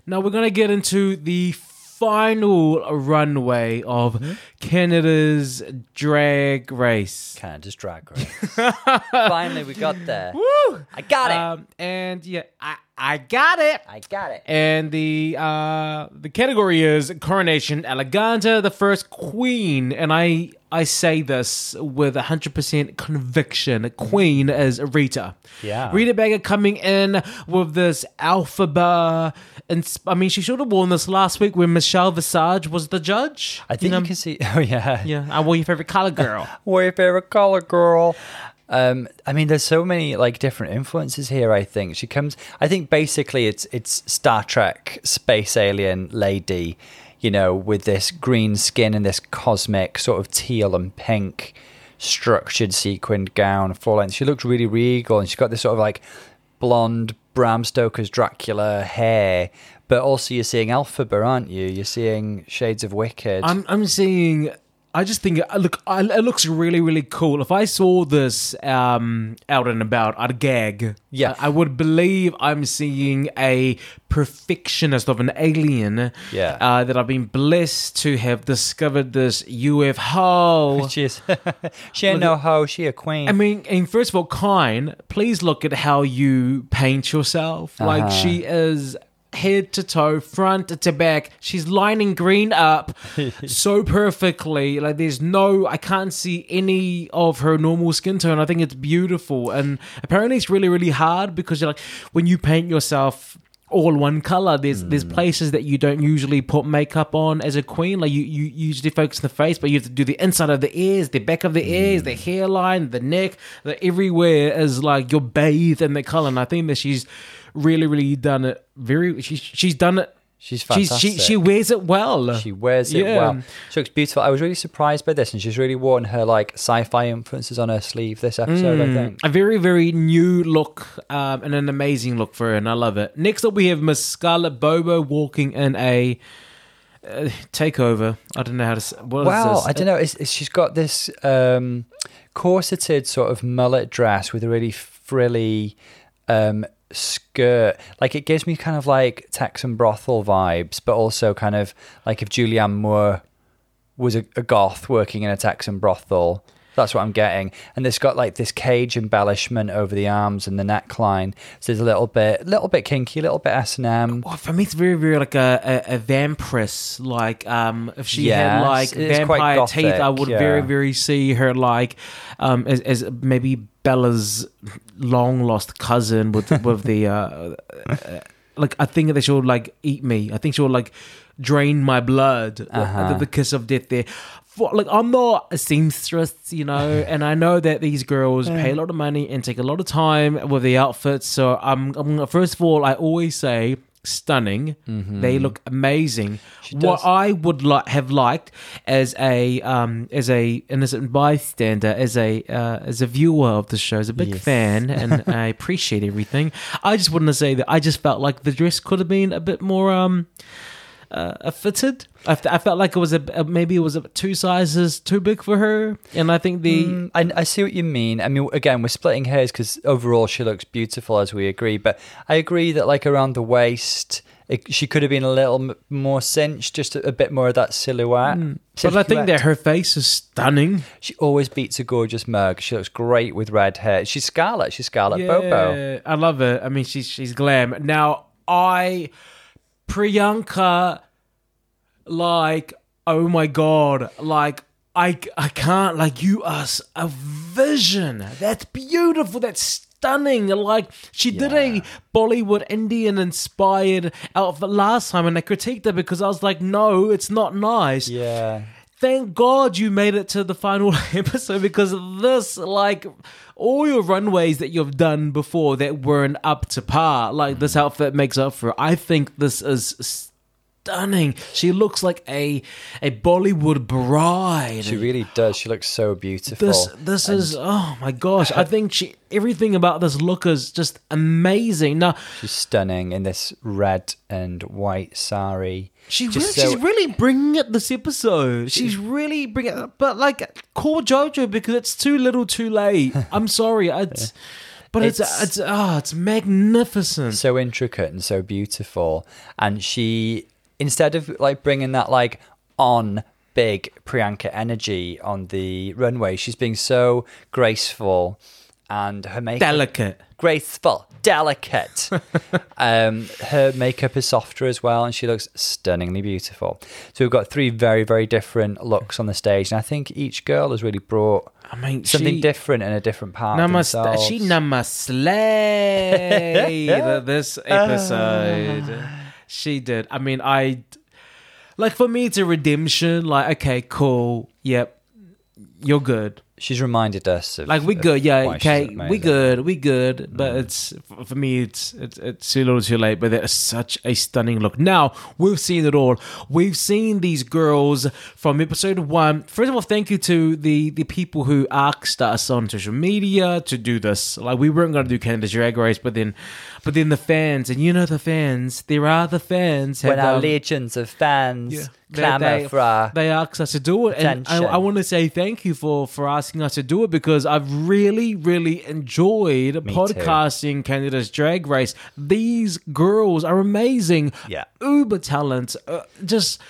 Now we're gonna get into the final runway of Mm-hmm. Canada's Drag Race. Canada's Drag Race. Finally, we got there. I got it. Um, and yeah, I, I got it. I got it. And the uh, the category is Coronation Eleganza, the first queen. And I I say this with 100% conviction. Queen is Rita. Yeah. Rita Baga coming in with this alphabet. And I mean, she should have worn this last week when Michelle Visage was the judge. I think you, know? can see. Oh yeah. Yeah, I wore your favorite color girl. What your favorite color, girl? Um, I mean, there's so many like different influences here. I think she comes. I think basically it's it's Star Trek space alien lady, you know, with this green skin and this cosmic sort of teal and pink structured sequined gown, full length. She looks really regal, and she's got this sort of like blonde Bram Stoker's Dracula hair. But also, you're seeing Elphaba, aren't you? You're seeing shades of Wicked. I'm I'm seeing. I just think uh, look, I, it looks really really cool. If I saw this um, out and about, I'd gag. Yeah. I, would believe I'm seeing a perfectionist of an alien. Yeah. uh, that I've been blessed to have discovered this UFO. She is. she ain't no hoe. She a queen. I mean, and first of all, Kyne, please look at how you paint yourself. Like Uh-huh. she is head to toe, front to back. She's lining green up so perfectly. Like there's no, I can't see any of her normal skin tone. I think it's beautiful, and apparently it's really, really hard because you're like when you paint yourself. All one color. There's there's hmm. places that you don't usually put makeup on as a queen. Like you, you usually focus on the face, but you have to do the inside of the ears, the back of the ears, the hmm. hairline, the neck. The everywhere is like you're bathed in the color. And I think that she's really, really done it. Very, she's she's done it She's She's, fantastic. she she wears it well. She wears it Yeah. well. She looks beautiful. I was really surprised by this, and she's really worn her like sci-fi influences on her sleeve this episode. I think. a very very new look um, and an amazing look for her, and I love it. Next up, we have Miss Scarlett Bobo walking in a uh, takeover. I don't know how to. s- What Well? I don't know. It's, it's, she's got this um, corseted sort of mullet dress with a really frilly um, skirt. Like it gives me kind of like Texan brothel vibes, but also kind of like if Julianne Moore was a, a goth working in a Texan brothel. That's what I'm getting. And it's got like this cage embellishment over the arms and the neckline. So there's a little bit, little bit kinky, a little bit S and M. Well, for me, it's very, very like a, a, a vampiress. Like, um, if she had like it is quite vampire teeth, I would yeah. very, very see her like, um, as, as maybe Bella's long lost cousin with with the, uh, uh, like I think that she'll like eat me. I think she'll like drain my blood. Uh-huh. The, the kiss of death there. For, like I'm not a seamstress, you know, and I know that these girls pay a lot of money and take a lot of time with the outfits. So I'm, I'm first of all, I always say stunning. They look amazing. What does. I would like have liked as a um as a innocent bystander, as a uh, as a viewer of the show, as a big Yes. fan, and I appreciate everything. I just want to say that I just felt like the dress could have been a bit more um uh, fitted. I, f- I felt like it was a, a maybe it was a, two sizes too big for her, and I think the Mm, I, I see what you mean. I mean, again, we're splitting hairs because overall she looks beautiful, as we agree. But I agree that, like, around the waist, it, she could have been a little m- more cinched, just a, a bit more of that silhouette. Mm. but I think that her face is stunning. she always beats a gorgeous mug. She looks great with red hair. She's Scarlett. She's Scarlett Bobo. I love her. I mean, she's she's glam. Now, I Priyanka, like, oh my god, like. I, I can't like you are a vision that's beautiful that's stunning like she did a Bollywood Indian inspired outfit last time and I critiqued it because I was like no it's not nice Yeah. Thank God you made it to the final episode because this, like, all your runways that you've done before that weren't up to par, like this mm. outfit makes up for. it. I think this is stunning. She looks like a a Bollywood bride. She really does. She looks so beautiful. this this is oh my gosh! I think she everything about this look is just amazing. Now She's stunning in this red and white sari. She really, so- she's really bringing it this episode. She's really bringing it, but like call Jojo because it's too little, too late. I'm sorry, it's, but it's It's- it's ah, it's magnificent. so intricate and so beautiful. And she, instead of like bringing that like on big Priyanka energy on the runway, she's being so graceful and her makeup Delicate. graceful, delicate. um, her makeup is softer as well, and she looks stunningly beautiful. So we've got three very, very different looks on the stage, and I think each girl has really brought I mean, something she, different in a different part. of Namaste. themselves. She namaslayed this episode. She did. I mean, I like for me, it's a redemption. Like, okay, cool. Yep, you're good. She's reminded us of Like we good, yeah. Okay, we good, we good. But it's for me, it's it's it's too little, too late. But it's such a stunning look. Now we've seen it all. We've seen these girls from episode one. First of all, thank you to the the people who asked us on social media to do this. Like we weren't going to do Canada's Drag Race, but then, but then the fans, and you know the fans. There are the fans. When our um, legions of fans they- clamour they- for our they asked us to do it, and I. I want to say thank you for for asking us to do it because I've really, really enjoyed too. podcasting Canada's Drag Race. These girls are amazing, Yeah. uber talent, uh, just.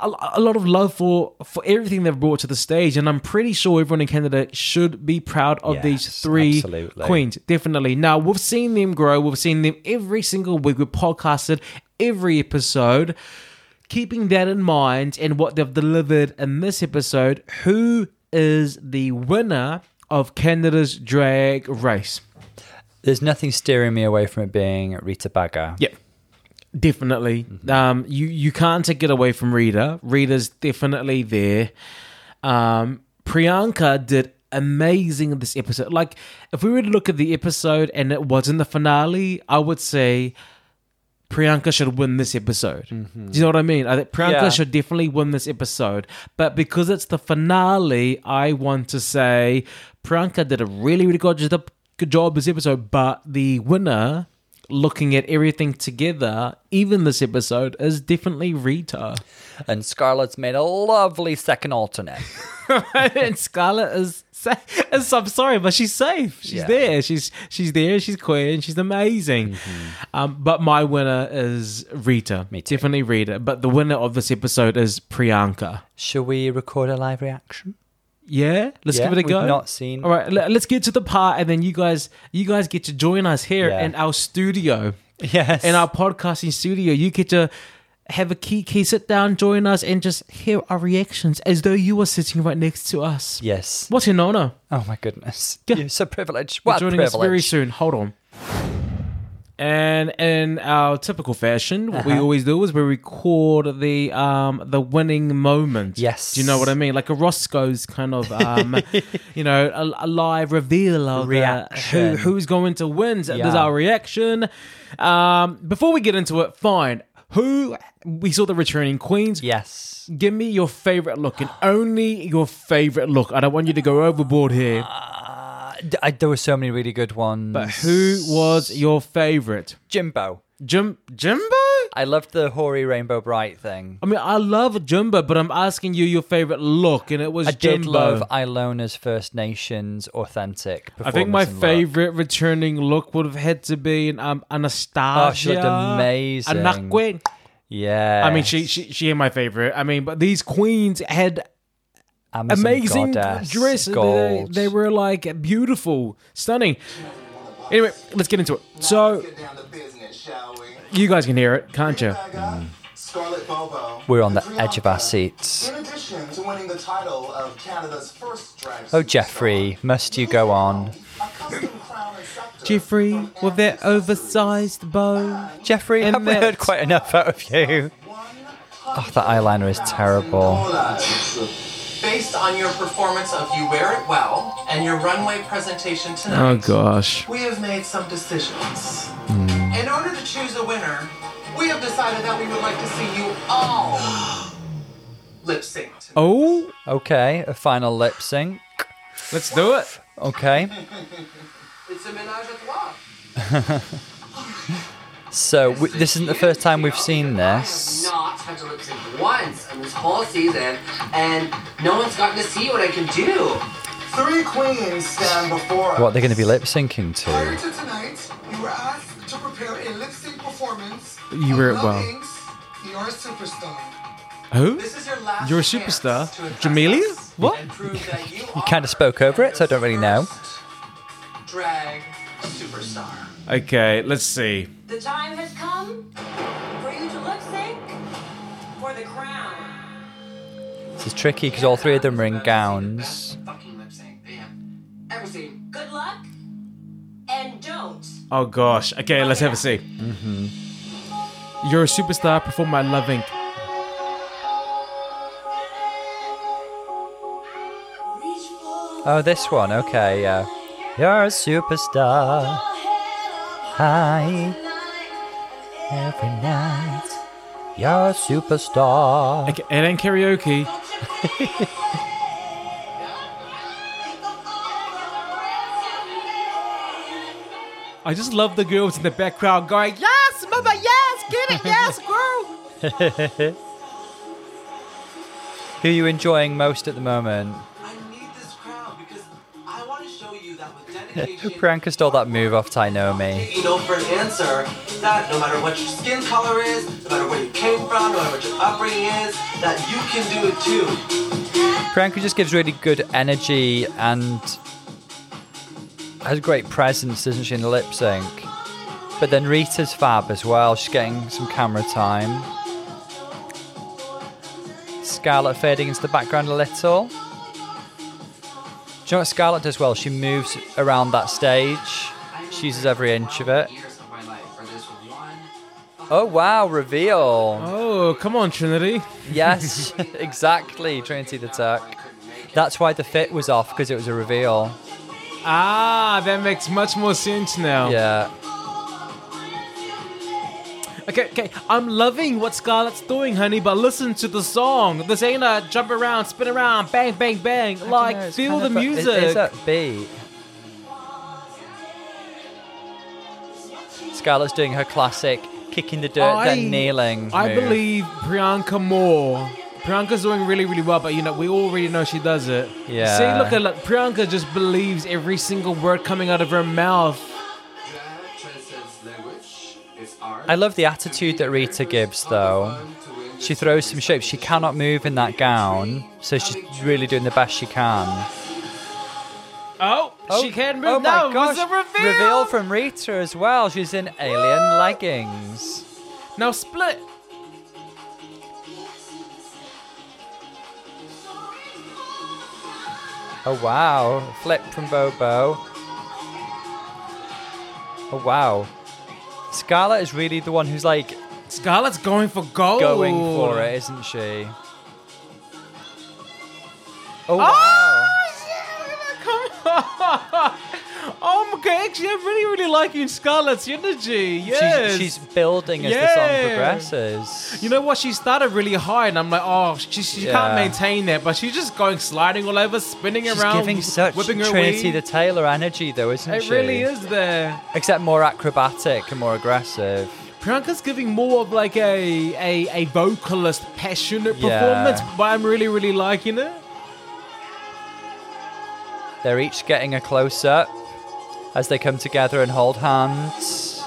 A, lot of love for for everything they've brought to the stage, and I'm pretty sure everyone in Canada should be proud of these three absolutely. queens. Definitely. Now we've seen them grow. We've seen them every single week. We've podcasted every episode keeping that in mind and what they've delivered in this episode, who is the winner of Canada's drag race? There's nothing steering me away from it being Rita Baga. Yeah. Definitely. Um, you, you can't take it away from Rita. Rita's definitely there. Um, Priyanka did amazing in this episode. Like, if we were to look at the episode and it wasn't the finale, I would say Priyanka should win this episode. Do mm-hmm. you know what I mean? I think Priyanka Yeah. should definitely win this episode. But because it's the finale, I want to say Priyanka did a really, really good job, good job this episode. But the winner, looking at everything together, even this episode, is definitely Rita. And Scarlett's made a lovely second alternate. and Scarlett is, sa- is. I'm sorry, but she's safe. She's Yeah. there. She's she's there. She's queer and She's amazing. Um, but my winner is Rita. Mm-hmm. Me too. Definitely Rita. But the winner of this episode is Priyanka. Shall we record a live reaction? Yeah, let's Yeah, give it a we've go. not seen- All right, let, us get to the part, and then you guys, you guys get to join us here Yeah. in our studio, Yes. in our podcasting studio. You get to have a key, key, sit down, join us, and just hear our reactions as though you were sitting right next to us. Yes. What's an honor? Oh my goodness. Yeah. You're so privileged. You're What a joining us very soon. Hold on. And in our typical fashion, what we Uh-huh. always do is we record the um the winning moment. Yes. Do you know what I mean? Like a Roscoe's kind of um you know a, a live reveal of uh, who who's going to win. So There's our reaction. Um, before we get into it, fine. Who we saw the returning queens. Yes. Give me your favorite look and only your favorite look. I don't want you to go overboard here. Uh, d- I, there were so many really good ones. But who was your favorite? Jimbo. Jim Jimbo? I loved the hoary rainbow bright thing. I mean, I love Jimbo, but I'm asking you your favorite look, and it was Jimbo. I did love Ilona's First Nations authentic. I think my and look. favorite returning look would have had to be um, Anastarzia. Oh, she looked amazing. Anaquway. Yeah. I mean, she she she ain't my favorite. I mean, but these queens had Amazon amazing goddess, dresses. They, they were like beautiful, stunning. Anyway, let's get into it. So you guys can hear it, can't you? Baga, Scarlett Bobo. We're on the edge of our seats. In addition to winning the title of Canada's first drag Oh, superstar, Jeffrey, must you go on? a custom crown and scepter Jeffrey with that Anthony's oversized bow. Jeffrey, I And haven't heard quite enough out of you. Oh, that eyeliner is terrible. Based on your performance of You Wear It Well and your runway presentation tonight, Oh gosh. we have made some decisions. Hmm. In order to choose a winner, we have decided that we would like to see you all lip sync. Oh, Okay, a final lip sync. let's do it. Okay. It's a menage a trois. So w- this isn't the first time we've seen this. not had to lip sync once in this whole season, and no one's gotten to see what I can do. Three queens stand before us. What they're going to be lip syncing Prior to? to tonight, you were asked to prepare a lip sync performance. You of were- Love well. Inc.'s You're a superstar. Who? This is your last You're a superstar? Jamelia? What? And prove that you, You kind of spoke over it, so I don't really know. Drag superstar. Okay, let's see. The time has come for you to lip sync for the crown. This is tricky because all three of them are in gowns. Fucking lip sync they have. Good luck and don't. Oh gosh. Okay, let's have a see. Mm-hmm. You're a superstar. Perform my Love Inc. Oh, this one. Okay, yeah. You're a superstar. Hi. Every night. You're a superstar. Okay, it ain't karaoke. I just love the girls in the background going, yes, mama, yes, get it, yes, girl. Who are you enjoying most at the moment? I need this crowd because I want to show you that with dedication. Priyanka stole that move off Tynomi. you know for an answer that no matter what your skin color is, no matter where you came from, no matter what your upbringing is, that you can do it too. Priyanka just gives really good energy and has great presence, doesn't she, in the lip sync? But then Rita's fab as well. She's getting some camera time. Scarlett fading into the background a little. Do you know what Scarlett does well? She moves around that stage. She uses every inch of it. Years of my life for this one. Oh wow, reveal. Oh, come on, Trinity. Yes, exactly. Trinity the Tuck. That's why the fit was off because it was a reveal. Ah, that makes much more sense now. Yeah. Okay, okay. I'm loving what Scarlett's doing, honey, but listen to the song. This ain't a jump around, spin around, bang, bang, bang. Like, No, it's feel the of a- it- music. It's upbeat. Scarlett's doing her classic kicking the dirt, then kneeling. I move. believe Priyanka more. Priyanka's doing really, really well, but you know, we already know she does it. Yeah. See, look at look, Priyanka just believes every single word coming out of her mouth. That transcends language. It's art. I love the attitude that Rita gives, though. She throws some shapes. She cannot move in that gown, so she's really doing the best she can. Oh, she oh, can't move Oh now. my gosh! a reveal. from Rita as well. She's in alien leggings. Now split. Oh wow! Flip from Bobo. Oh wow! Scarlett is really the one who's like Scarlett's going for gold. going for it, isn't she? Oh wow! oh my god, actually, I'm really, really liking Scarlett's energy. Yes. She's, she's building as the song progresses. You know what? She started really high, and I'm like, oh, she, she Yeah. can't maintain that, but she's just going sliding all over, spinning around. She's around, giving such whipping her Trinity the Taylor energy, though, isn't It she? It really is there. Except more acrobatic and more aggressive. Priyanka's giving more of like a a, a vocalist, passionate Yeah. performance, but I'm really, really liking it. They're each getting a close up as they come together and hold hands.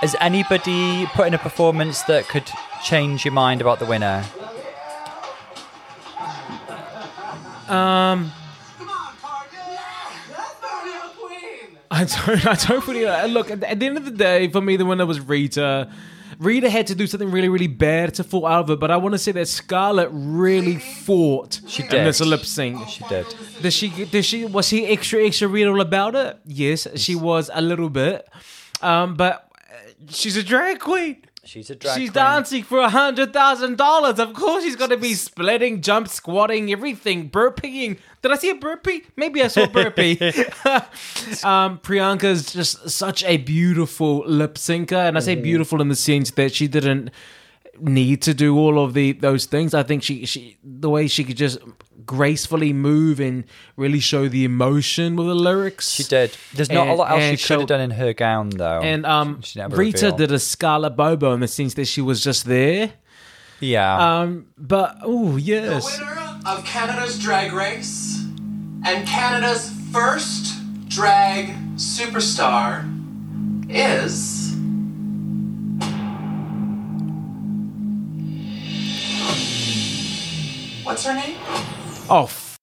Has anybody put in a performance that could change your mind about the winner? Um, Come on, partner. That's Mario Queen. I don't, I don't really look. At the, at the end of the day, for me, the winner was Rita. Rita had to do something really, really bad to fall out of it, but I want to say that Scarlett really fought She in did. this lip sync. She did. Did she? Did she? Was she extra, extra real about it? Yes, she was a little bit. Um, but uh, she's a drag queen. She's a drag she's queen. dancing for a hundred thousand dollars. Of course, she's gonna be splitting, jump, squatting, everything, burping. Did I see a burpee? Maybe I saw a burpee. um, Priyanka's just such a beautiful lip syncer, and I say beautiful in the sense that she didn't need to do all of the those things. I think she she the way she could just gracefully move and really show the emotion with the lyrics. She did. There's not a lot else she could have done in her gown, though. And um, She never Rita revealed. did a Scarlett Bobo in the sense that she was just there. yeah. Um, but oh The yes, winner of Canada's Drag Race and Canada's first drag superstar is. What's her name? Oh f-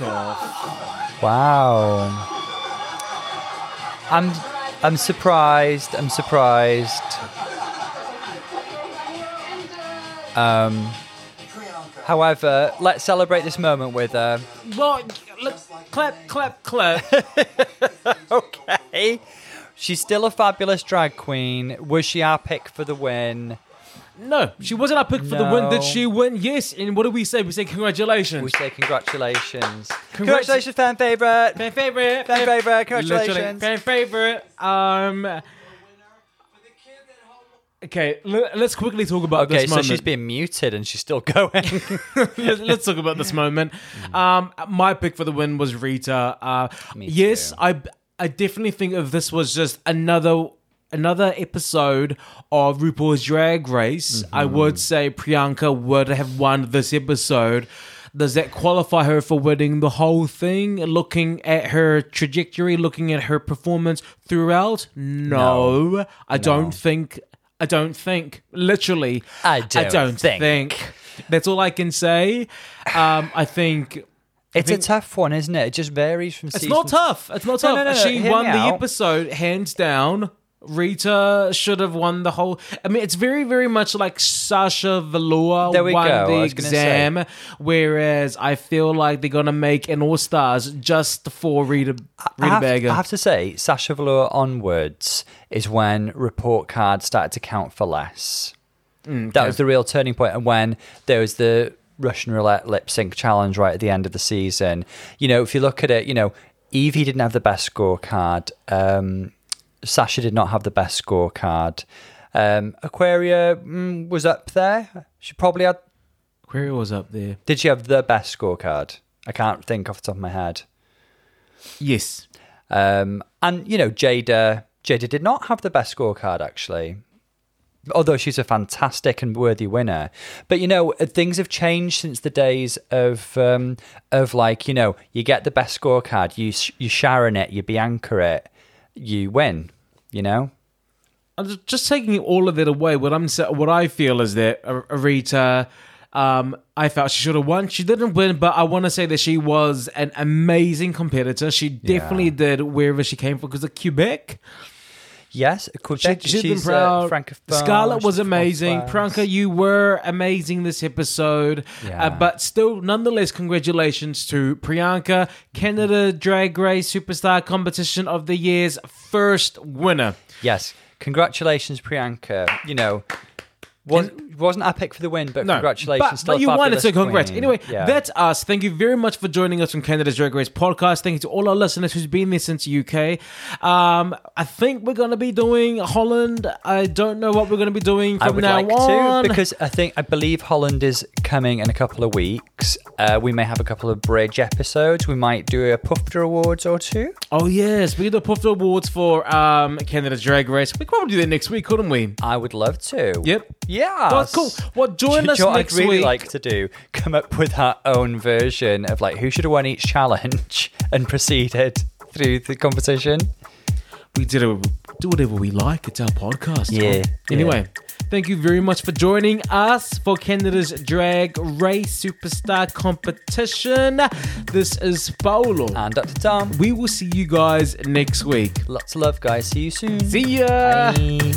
off. Wow. I'm I'm surprised. I'm surprised. Um however, let's celebrate this moment with uh Well, look, clap, clap, clap. Okay. She's still a fabulous drag queen. Was she our pick for the win? No, she wasn't our pick for the win. Did she win? Yes. And what do we say? We say congratulations. We say congratulations. Congratulations, fan favorite. fan favorite. Fan favorite. Congratulations. fan favorite. Um. Okay, let's quickly talk about Okay, this so moment. she's being muted and she's still going. let's, talk about this moment. Um, my pick for the win was Rita. Uh, yes. I I definitely think if this was just another another episode of RuPaul's Drag Race, I Mm-hmm. would say Priyanka would have won this episode. Does that qualify her for winning the whole thing? Looking at her trajectory, looking at her performance throughout, no, I don't think. I don't think. Literally, I don't think. think. That's all I can say. Um, I think it's think- a tough one, isn't it? It just varies from it's season. It's not tough. It's not tough. no, no, no, She won the episode hands down. Rita should have won the whole. I mean, it's very, very much like Sasha Velour There we won go, the was gonna say. exam, whereas I feel like they're gonna make an All Stars just for Rita I have, Baga. I have to say, Sasha Velour onwards is when report cards started to count for less. Mm, That was the real turning point, and when there was the Russian roulette lip sync challenge right at the end of the season. You know, if you look at it, you know, Yvie didn't have the best scorecard. Um, Sasha did not have the best scorecard. Um, Aquaria mm, was up there. She probably had. Aquaria was up there. Did she have the best scorecard? I can't think off the top of my head. Yes. Um, and you know, Jaida, Jaida did not have the best scorecard actually, although she's a fantastic and worthy winner. But you know, things have changed since the days of um, of like you know, you get the best scorecard, you you Sharon it, you Bianca it, you win. You know, I'm just- taking all of it away. What I'm what I feel is that A- Arita, um, I felt she should have won. She didn't win, but I want to say that she was an amazing competitor. She definitely did wherever she came from because of Quebec. Yes, She, Quebec. she's she's been proud. Uh, francophone, Scarlett was amazing. Priyanka, you were amazing this episode. Yeah. Uh, but still, nonetheless, congratulations to Priyanka, Canada Drag Race Superstar Competition of the Year's first winner. Yes, congratulations, Priyanka. You know, was, wasn't pick for the win, but No, congratulations. But, but you wanted to, congrats. Anyway, Yeah. that's us. Thank you very much for joining us from Canada's Drag Race podcast. Thank you to all our listeners who's been there since UK. Um, I think we're going to be doing Holland. I don't know what we're going to be doing from I would now like on. to because I think I believe Holland is coming in a couple of weeks. Uh, we may have a couple of bridge episodes. We might do a Puffter Awards or two. oh, yes. We did the Puffed Awards for um, Canada's Drag Race. We could probably do that next week, couldn't we? I would love to. Yep. Yeah. Well, cool. Well, join Do us you know what next I'd really week. like to do? Come up with our own version of like who should have won each challenge and proceeded through the competition. we did it. Do whatever we like. It's our podcast. Yeah, Anyway, thank you very much for joining us for Canada's Drag Race Superstar Competition. This is Paolo. And Dr. Tom, we will see you guys next week. lots of love, guys. See you soon. See ya. Bye.